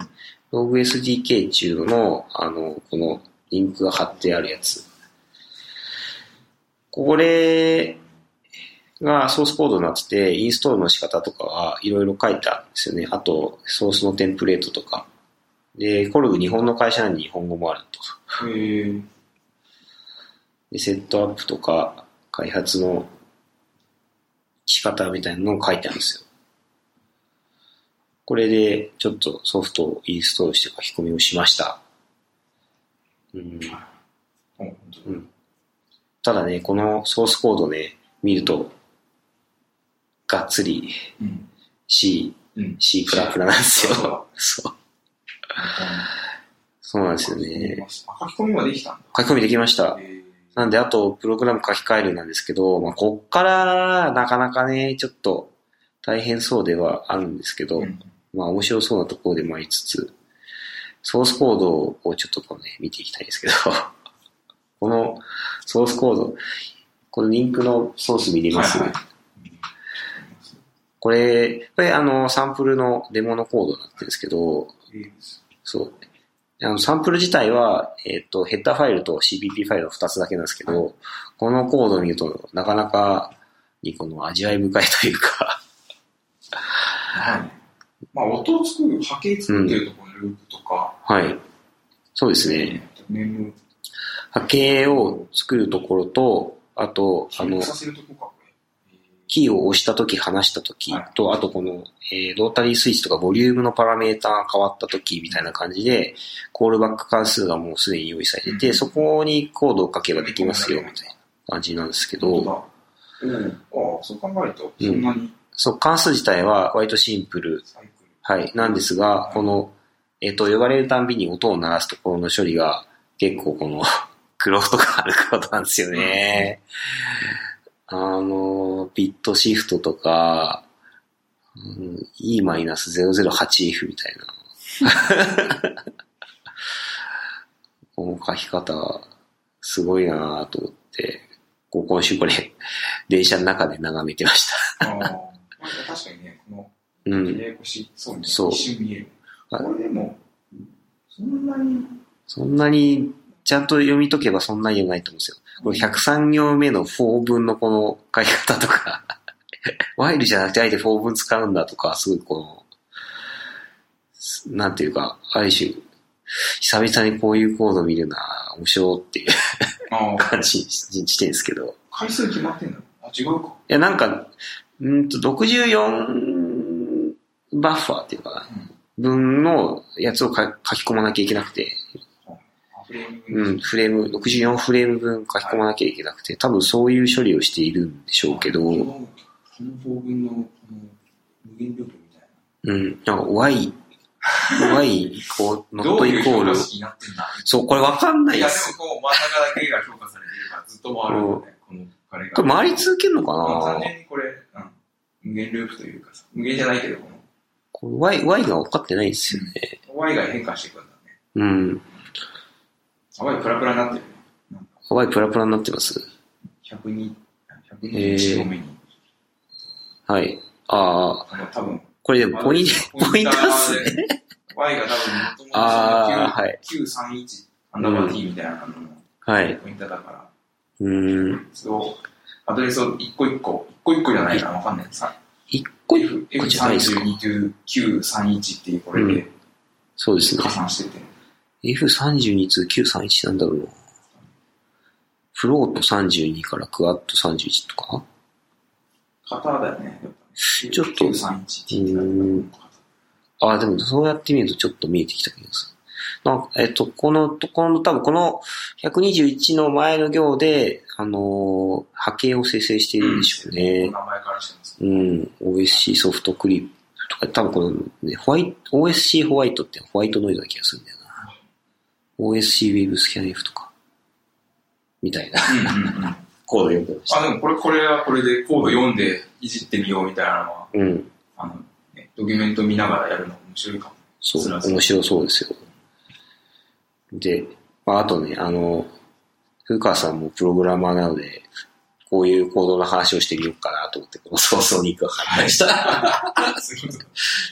LogSDK 中の、あの、このリンクが貼ってあるやつ。これがソースコードになってて、インストールの仕方とかはいろいろ書いてあるんですよね。あと、ソースのテンプレートとか。で、コルグ日本の会社なんで日本語もあるとで、セットアップとか、開発の仕方みたいなのを書いてあるんですよ。これで、ちょっとソフトをインストールして書き込みをしました。うん、うん。ただね、このソースコードね、見ると、がっつりうん。C、うん。C プラプラなんですよ。そう。そうなんですよね。書き込みはできたん書き込みできましたなんで、あと、プログラム書き換えるなんですけど、まあ、こっから、なかなかね、ちょっと、大変そうではあるんですけど、うんまあ、面白そうなところでもありつつ、ソースコードをちょっとこうね、見ていきたいんですけど、このソースコード、このリンクのソース見れます、はいはいこれ、これあの、サンプルのデモのコードになんですけど、そう。あの、サンプル自体は、えっ、と、ヘッダーファイルと CPP ファイルの2つだけなんですけど、このコードを見ると、なかなかにこの味わい深いというか、はい。まあ、音を作る、波形作ってるところのループとか、はい。そうですね。波形を作るところと、あと、あの。キーを押したとき、離したときはい。と、あとこの、えーロータリースイッチとかボリュームのパラメータが変わったときみたいな感じで、コールバック関数がもうすでに用意されてて、うん。そこにコードを書けばできますよ、みたいな感じなんですけど、本当だ。おああ、そう考えると、そんなに。そう、関数自体は割とシンプル。はい、なんですが、この、えっ、と、呼ばれるたんびに音を鳴らすところの処理が結構この、クロフトがあることなんですよね。あの、ビットシフトとか、うん、E-008F みたいな。この書き方、すごいなぁと思って、こう今週これ、電車の中で眺めてました。ああ、まあ確かにね、この、うん。ややこしい、そうね、そう一瞬見える。あこれでも、そんなに、そんなに、ちゃんと読み解けばそんなにはないと思うんですよ。これ103行目の4分のこの書き方とか、ワイルじゃなくてあえて4分使うんだとか、すごいこの、なんていうか、ある種、久々にこういうコード見るな面白っていう感じにしてるんですけど。回数決まってんの？あ、違うか。いや、なんか、うんと、64バッファーっていうかな、分のやつをか書き込まなきゃいけなくて、うん、フレーム、64フレーム分書き込まなきゃいけなくて、多分そういう処理をしているんでしょうけど、うん、この、この4分の、この、無限ループみたいなんか Y、Y イコール、な。ノットイコールそう、これわかんないいや、でです。もこう、真ん中だけが評価されてるから、ずっと回るよね、この、彼が。これ回り続けるのかな？純にこれ、うん、無限ループというかさ、無限じゃないけど、この、y, y が分かってないんですよね。Y が変化していくんだね。うん。あ Y プラプラになってるね。なんか y プラプラになってます？102、121個目に、はい。ああ、これでもポイント、ポイントですね。Y が多分、あーはい931、アンダーバー T みたいなののはい。ポイントだから、うーん。それを、アドレスを一個一個、一個一個じゃないかな、わかんないさ。一個一個？じゃないですか。F32 to 931っていうこれでそうですね加。算してて、F32 通931なんだろうな。フロート32からクワット31とか？型だよね。ちょっと931って言ってたうんああ、でもそうやって見るとちょっと見えてきた気がする。なんかえっと、この、この、多分この121の前の行で、あのー波形を生成しているんでしょうね。名前からしてます。うん、OSC ソフトクリップとか、多分この、ね、ホワイト、OSC ホワイトってホワイトノイズな気がするんだよな。OSC ウェブスキャン F とか、みたいなうんうんうん コード読んでました。あ、でもこれ、これはこれでコード読んでいじってみようみたいなのは、うん、あの、ね、ドキュメント見ながらやるの面白いかも。そう面白そうですよ。で、まあ、あとね、あの、古川さんもプログラマーなので、こういう行動の話をしてみようかなと思って、このソースを肉が買いました。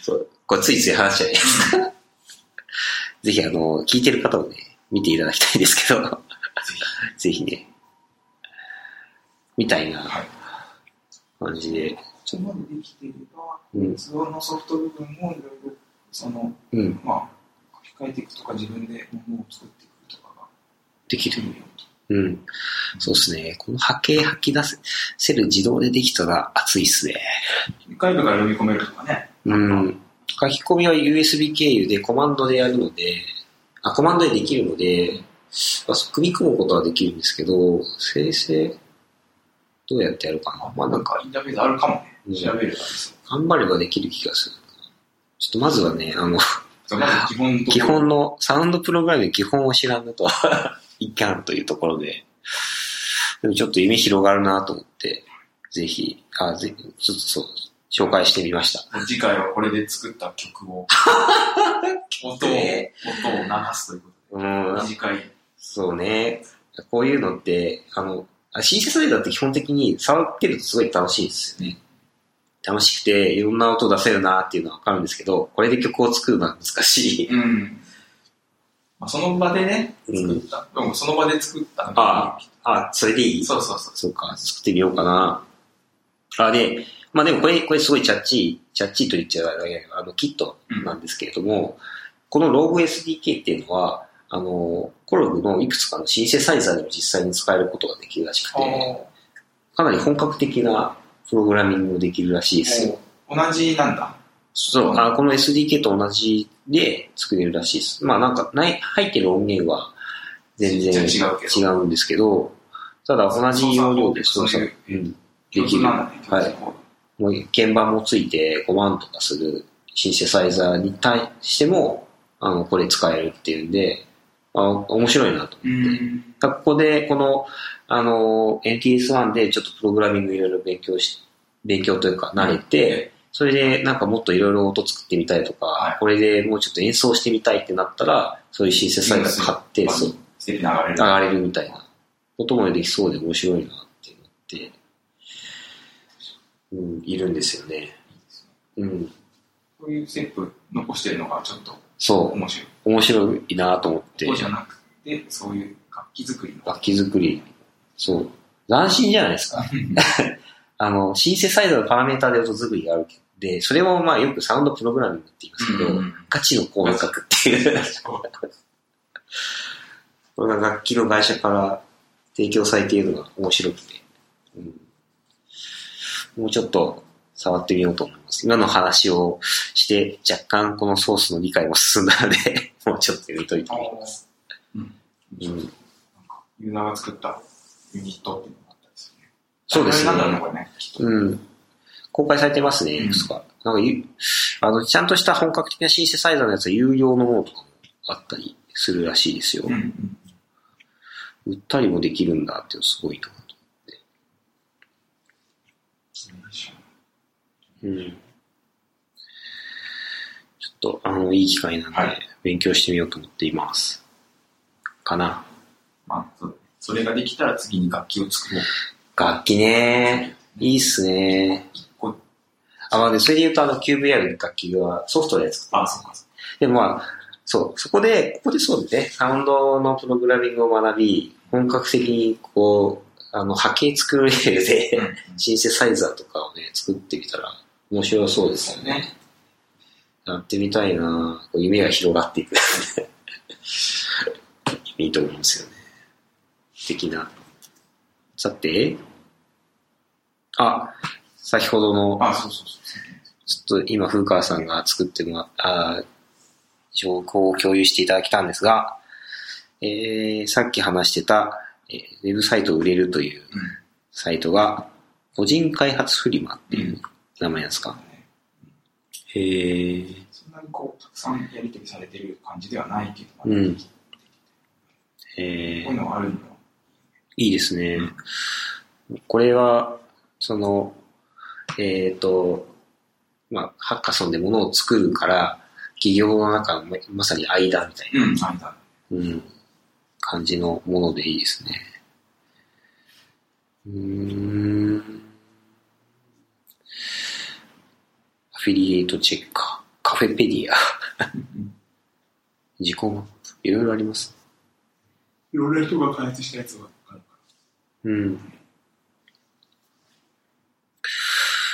そうこれついつい話しちゃいますか。ぜひあの、聞いてる方もね、見ていただきたいですけど、ぜひね、みたいなはい。感じで、そこまでできていれば、うん、そのソフト部分もいろいろ、その、うん、まあ、書き換えていくとか、自分でものを作っていくとかができるよと。うん。そうですね。この波形吐き出せる自動でできたら熱いっすね。外部から読み込めるとかね。うん。書き込みは USB 経由でコマンドでやるので、あ、コマンドでできるので、まあ、組み込むことはできるんですけど、生成、どうやってやるかな？まあなんか、インターフェースあるかもね。うん調べればいいそう。頑張ればできる気がする。ちょっとまずはね、あの、まず基本基本のサウンドプログラムの基本を知らんのと いかんというところで、でもちょっと夢広がるなと思って、ぜひ、あ、ぜちょっとそう、紹介してみました。次回はこれで作った曲を、音を、ね音を流すというこうんとで、、短い。そうね。こういうのって、あの、あシンセサイザーって基本的に触ってるとすごい楽しいんですよね。楽しくて、いろんな音出せるなっていうのはわかるんですけど、これで曲を作るのは難しい。うん。まあ、その場でね、うん作った。でもその場で作ったのああ、それでいい？そうそうそう。そうか、作ってみようかな。あ、で、まあでもこれ、これすごいチャッチー、チャッチーと言っちゃうあの、キットなんですけれども、この ROGSDK っていうのは、あの、コログのいくつかのシンセサイザーでも実際に使えることができるらしくて、かなり本格的なプログラミングもできるらしいですよ。同じなんだ。そう、あこの SDK と同じで作れるらしいです。まあなんか、ない、入ってる音源は全然違うんですけど、ただ同じ要領でそういううん、で共きる。はいもう鍵盤もついて5万とかするシンセサイザーに対しても、あの、これ使えるっていうんで、あ面白いなとう思って。ここで、この、あの、NTS1 でちょっとプログラミングいろいろ勉強し、勉強というか慣れて、それでなんかもっといろいろ音作ってみたいとか、はい。これでもうちょっと演奏してみたいってなったら、そういうシンセサイザー買って、そう、流れるみたいなこともできそうで面白いなって思って、うん、いるんですよね。うん。こういうステップ残してるのがちょっとそ面白い。う、面白いなと思ってこう、じゃなくて、そういう楽器作りの。楽器作り、そう、斬新じゃないですか。あの、シンセサイザーのパラメータで音作りがあるけど、で、それをまあよくサウンドプログラミングって言いますけど、うんガチのコード書くっていう。これが楽器の会社から提供されているのが面白くて、うん、もうちょっと触ってみようと思います。今の話をして、若干このソースの理解も進んだので、もうちょっと読み解いてみます。うん。うん、なんか、ユーザーが作ったユニットっていうのがあったりするね。そうですねなんだろうね、うん。公開されてますね、いくつか。なんかゆ、あの、ちゃんとした本格的なシンセサイザーのやつは有料のものとかもあったりするらしいですよ。うんうん。売ったりもできるんだってすごいなと。うん。ちょっと、あの、いい機会なんではい、勉強してみようと思っています。かな。まあ、そそれができたら次に楽器を作ろう。楽器ねいいっすねあ、まあね、それで言うと、あの、QVR の楽器はソフトで作ってあ、ますそうか。でもまあ、そう、そこで、ここでそうですね、サウンドのプログラミングを学び、本格的にこう、あの、波形作るレベルで、うんシンセサイザーとかをね、作ってみたら面白そうですよね。やってみたいなこう夢が広がっていく。いいと思うんですよね。的な。さて、あ、先ほどの、あ、そうそうそう。ちょっと今、風川さんが作ってもらった、あ情報を共有していただきたんですが、えー、さっき話してた、えーウェブサイトを売れるというサイトが、個人開発フリマっていう名前なんですか？へー。そんなにこう、たくさんやり取りされてる感じではないけど、うんこえーういうのがあるのいいですね。これは、その、えっ、と、まあ、ハッカソンで物を作るから、企業の中のままさに間みたいな、うん、間。うん、感じのものでいいですね。うーん。フィリエイトチェッカー、カフェペディア、自己マップ、いろいろあります。いろんな人が開発したやつがあるかうん。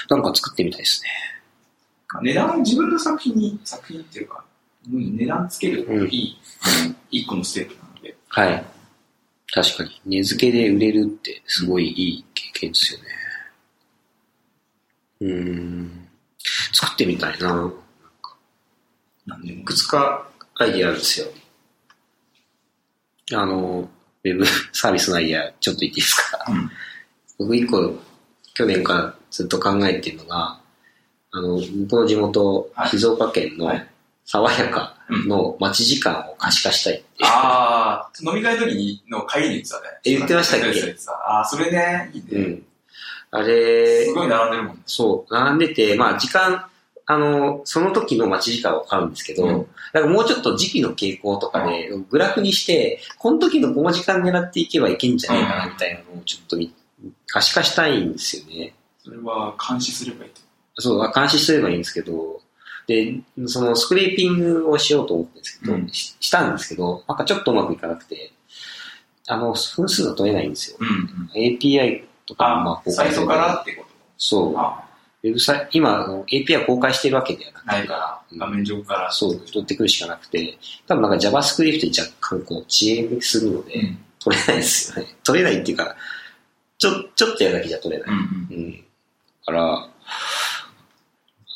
なんか作ってみたいですね。ら。値段、自分の作品に、作品っていうか、値段つけるのがいい、あの一個のステップなので、はい。確かに。値付けで売れるってすごいいい経験ですよね。うーん。作ってみたいな。なんいくつかアイディアあるんですよ。あの、ウェブ サービスのアイディア、ちょっと言っていいですか？うん。僕一個、去年からずっと考えてるのが、あの、僕の地元、はい静岡県のはい爽やかの待ち時間を可視化したいっていう。ああ、飲み会の時にの帰りに言ってたね。え言ってましたっけ？ああ、それね、いいね。うん。あれす、ごい並んでるもんね。そう、並んでて、まあ時間、あの、その時の待ち時間はわかるんですけど、うんだからもうちょっと時期の傾向とかで、グラフにして、この時のこの時間狙っていけばいけんじゃねえかなみたいなのをちょっとみ可視化したいんですよね。それは監視すればいいと？そう、監視すればいいんですけど、で、そのスクレーピングをしようと思ってるんですけど、うんししたんですけど、なんかちょっとうまくいかなくて、あの、分数が取れないんですよ。うんうん。API とかもまああ、最初からってこと？そう。あウェブサイ今、あの API 公開してるわけではなくて、ない画面上から。そう、取ってくるしかなくて、多分なんか JavaScript で若干こう遅延するので、うん。取れないですよね。取れないっていうか、ちょ、ちょっとやるだけじゃ取れない。うんうん。うん。だから、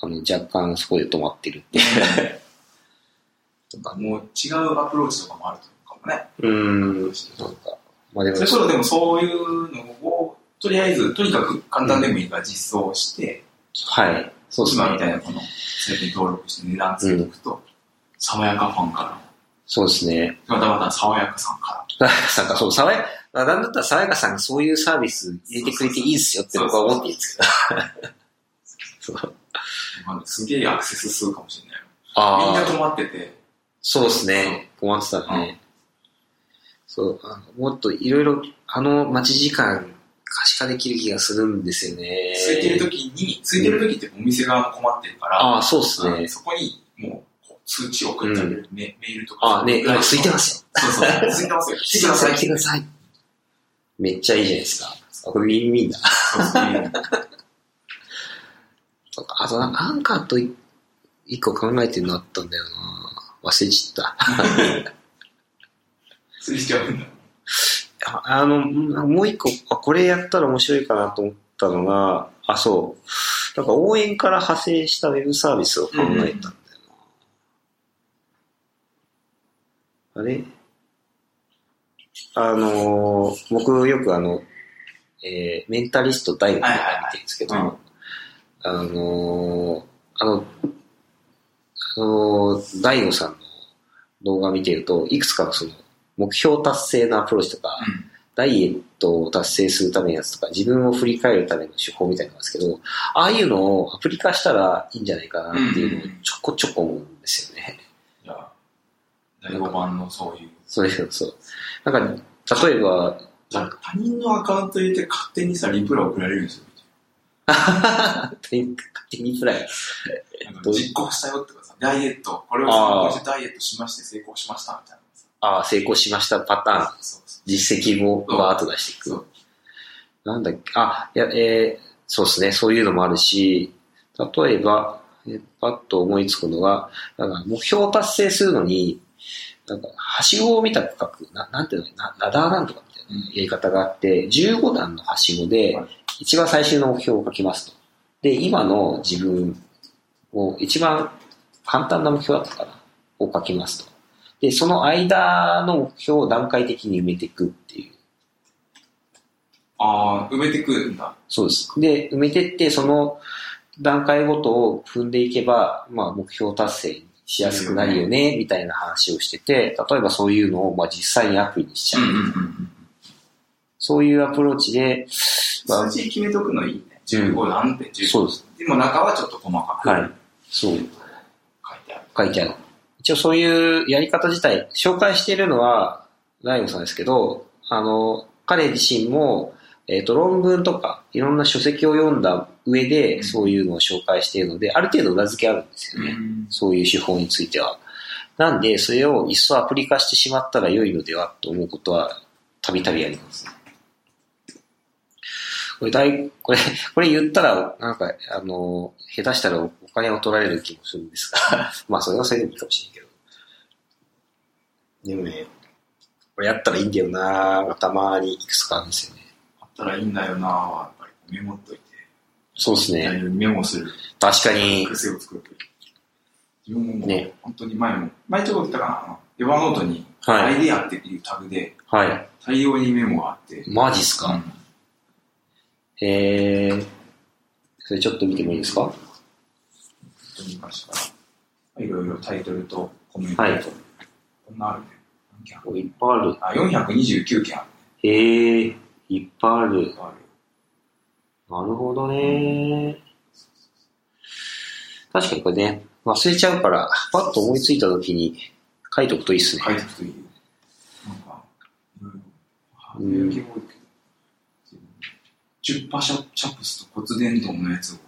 あの、若干そこで止まってるっていう。とか、もう違うアプローチとかもあるかもね。うーん、なんか、まあでもそれこそでもそういうのを、とりあえず、とにかく簡単でもいいから実装して、はい、そうですね。今みたいなこの、サイトに登録して値段つけておくと、爽やかファンかそうですね。ら、またまた爽やかさんかなんかそう、爽やか、なんだったら爽やかさんがそういうサービス入れてくれていいですよって僕は思っていいんですけど。すげえアクセス数かもしれない。ああ、みんな止まってて、そうですね。困ってたね。そう、もっといろいろ、あの待ち時間可視化できる気がするんですよね。空いてる時に、空いてる時ってお店側も困ってるから、ああ、そうですね。そこにもうこう通知を送ってあげる、メメールとか。ああ、ね、今空いてますよ。そうそう、空いてますよ。来てください。来てください。めっちゃいいじゃないですか。あこれウィンウィンだ。そうか あとなんか、アンカーとい一個考えてるのあったんだよな。忘れちゃった。釣りしちゃうんだ。ああの、もう一個、あ、これやったら面白いかなと思ったのが、あ、そう。なんか応援から派生したウェブサービスを考えたんだよな。あれ？あのー僕よくあの、えーメンタリスト大学で見てるんですけど、はいはいはいあのーあの、あのー大悟さんの動画見てると、いくつかのその、目標達成のアプローチとか、うん。ダイエットを達成するためのやつとか、自分を振り返るための手法みたいなんですけど、ああいうのをアプリ化したらいいんじゃないかなっていうのをちょこちょこ思うんですよね。じゃあ、第5番のそういう。そういうの、そう。なんか、例えば、他人のアカウント入れて勝手にさ、リプラ送られるんですよ。勝手に勝手にプライ。実行したよってかさ、ダイエット、これを参考にしてダイエットしまして成功しましたみたいなさ。ああ、成功しましたパターン、実績をバーッと出していく。なんだっけ、あ、いや、えーそうですね、そういうのもあるし、例えば、えーパッと思いつくのが、なんか目標を達成するのに、なんか、はしごを見た区画、ななんていうの？な、ラダーなんとかみたいなやり方があって、15段のはしごではい、一番最終の目標を書きますと。で、今の自分を一番簡単な目標だったかな、を書きますと。で、その間の目標を段階的に埋めていくっていう。ああ、埋めてくんだ。そうです。で、埋めてって、その段階ごとを踏んでいけば、まあ、目標達成しやすくなるよね、みたいな話をしてて、例えばそういうのを、まあ、実際にアプリにしちゃう。そういうアプローチで、まあ数字決めとくのいいね。15なんて15。そうです。でも中はちょっと細かくはい。そう、書いてある。書いてある。一応そういうやり方自体、紹介しているのは、ライオンさんですけど、あの、彼自身も、えっ、と、論文とか、いろんな書籍を読んだ上で、そういうのを紹介しているので、ある程度裏付けあるんですよね。そういう手法については。なんで、それをいっそアプリ化してしまったら良いのではと思うことは、たびたびあります。これ大、これ、これ言ったら、なんか、あの、下手したらお金を取られる気もするんですが、まあ、それはそれでもいいかもしれんけど。でもね、これやったらいいんだよなたまにいくつかあるんですよね。あったらいいんだよなは、やっぱりメモっといて。そうですね。メモする確かに。癖を作る自分もね本当に前も、前ちょっと言ったかな、エヴァノートに、アはい。イデアっていうタグではい。大量にメモがあって、マジっすか、うんえー、それちょっと見てもいいですか？本当に昔から、いろいろタイトルとコメントと、はいこんなあるね。何件ある？おいっぱいある。あ、429件あるえー、いっぱいある。ね。あるなるほどね。確かにこれね、忘れちゃうから、パッと思いついた時に書いとくといいっすね。書いておくといいよ。なんか、いろいろ、ハうんードウェア系多いけど、10パシャチャプスと骨伝導のやつを、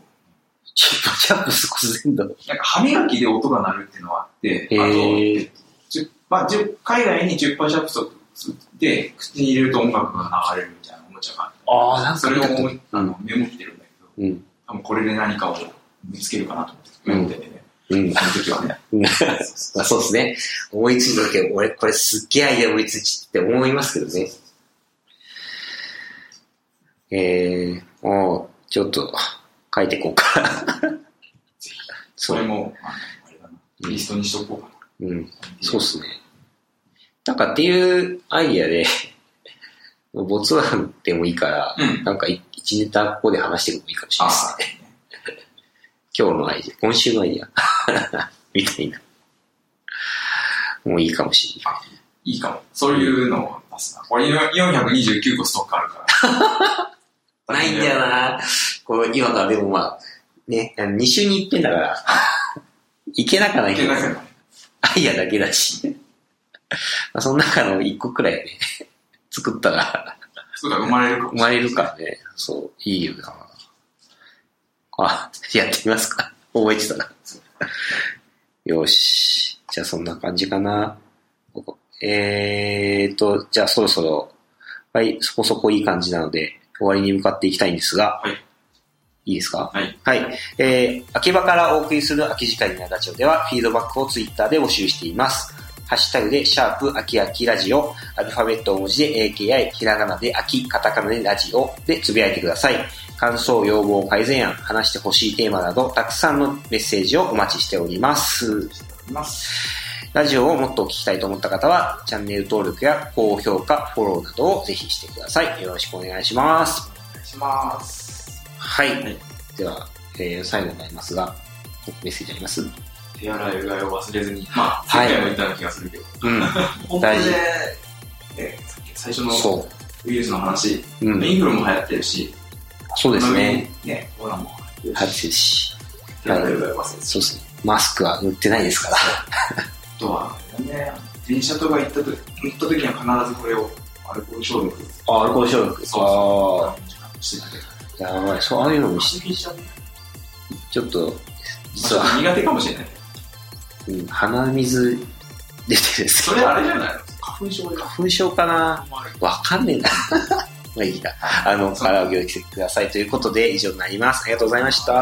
チップチャップス骨伝導。なんか歯磨きで音が鳴るっていうのがあって、あと、えっと10まあ、10海外に10パシャプスで口に入れると音楽が流れるみたいなおもちゃがあって、ああ、なんそれをあのメモってるんだけど、うん。多分これで何かを見つけるかなと思ってメモっててね、うん。その時はね。そうですね。思いついた時は、俺、これすっげえアイデア思いついちって思いますけどね。えー、もう、ちょっと、書いていこうか。ぜひ。そ。れも、あのあれだな、リストにしとこうかな。うん。そうっすね。なんかっていうアイディアで、没案でもいいから、うんなんかい一ネタここで話してもいいかもしれないですあね。今日のアイディア、今週のアイディア。みたいな。もういいかもしれない。いいかも。そういうのを出すな。これ429個ストックあるから。ないんだよなこう今からでもまあ、ね、2週に一遍だから、いけなかないけど。アイアだけだし。まあその中の1個くらいね、作ったら、そうか、生まれるかも生まれるからね。そう、いいよな。あ、やってみますか。覚えてたら。よし。じゃあそんな感じかな。えーと、じゃあそろそろ、はい、そこそこいい感じなので、終わりに向かっていきたいんですが、はい。いいですか？はい。はい。えー、秋葉からお送りする空き時間になラジオでは、フィードバックをツイッターで募集しています。ハッシュタグで、シャープ、秋秋ラジオ、アルファベット大文字で AKI、ひらがなで秋、カタカナでラジオでつぶやいてください。感想、要望、改善案、話してほしいテーマなど、たくさんのメッセージをお待ちしております。ラジオをもっとお聞きたいと思った方は、チャンネル登録や高評価、フォローなどをぜひしてください。よろしくお願いします。お願いします。はい。はいでは、えー最後になりますが、メッセージあります？手洗いうがいを忘れずに。まあ、はい前回も言ったような気がするけど。うん。本当大事で、ね、さっき最初のそウイルスの話、う。うん。インフルも流行ってるし、そうですね。。ね、コロナも流行はい、ってるし、し。手洗いうがいを忘れずに。そうですね。マスクは塗ってないですから。あとは、ね、電車とか行ったと乗った時には必ずこれをアルコール消毒。あ、アルコール消毒。そうあしてたけど。あ、やばい。そう、ああいうのもちゃうね。ちょっと、実まあは、苦手かもしれない。うん鼻水出てるんですそれあれじゃないの？花粉症で花粉症かな？わかんねえな。まあいいや。あの、そうからお気をつけくださいということで以上になります。ありがとうございました。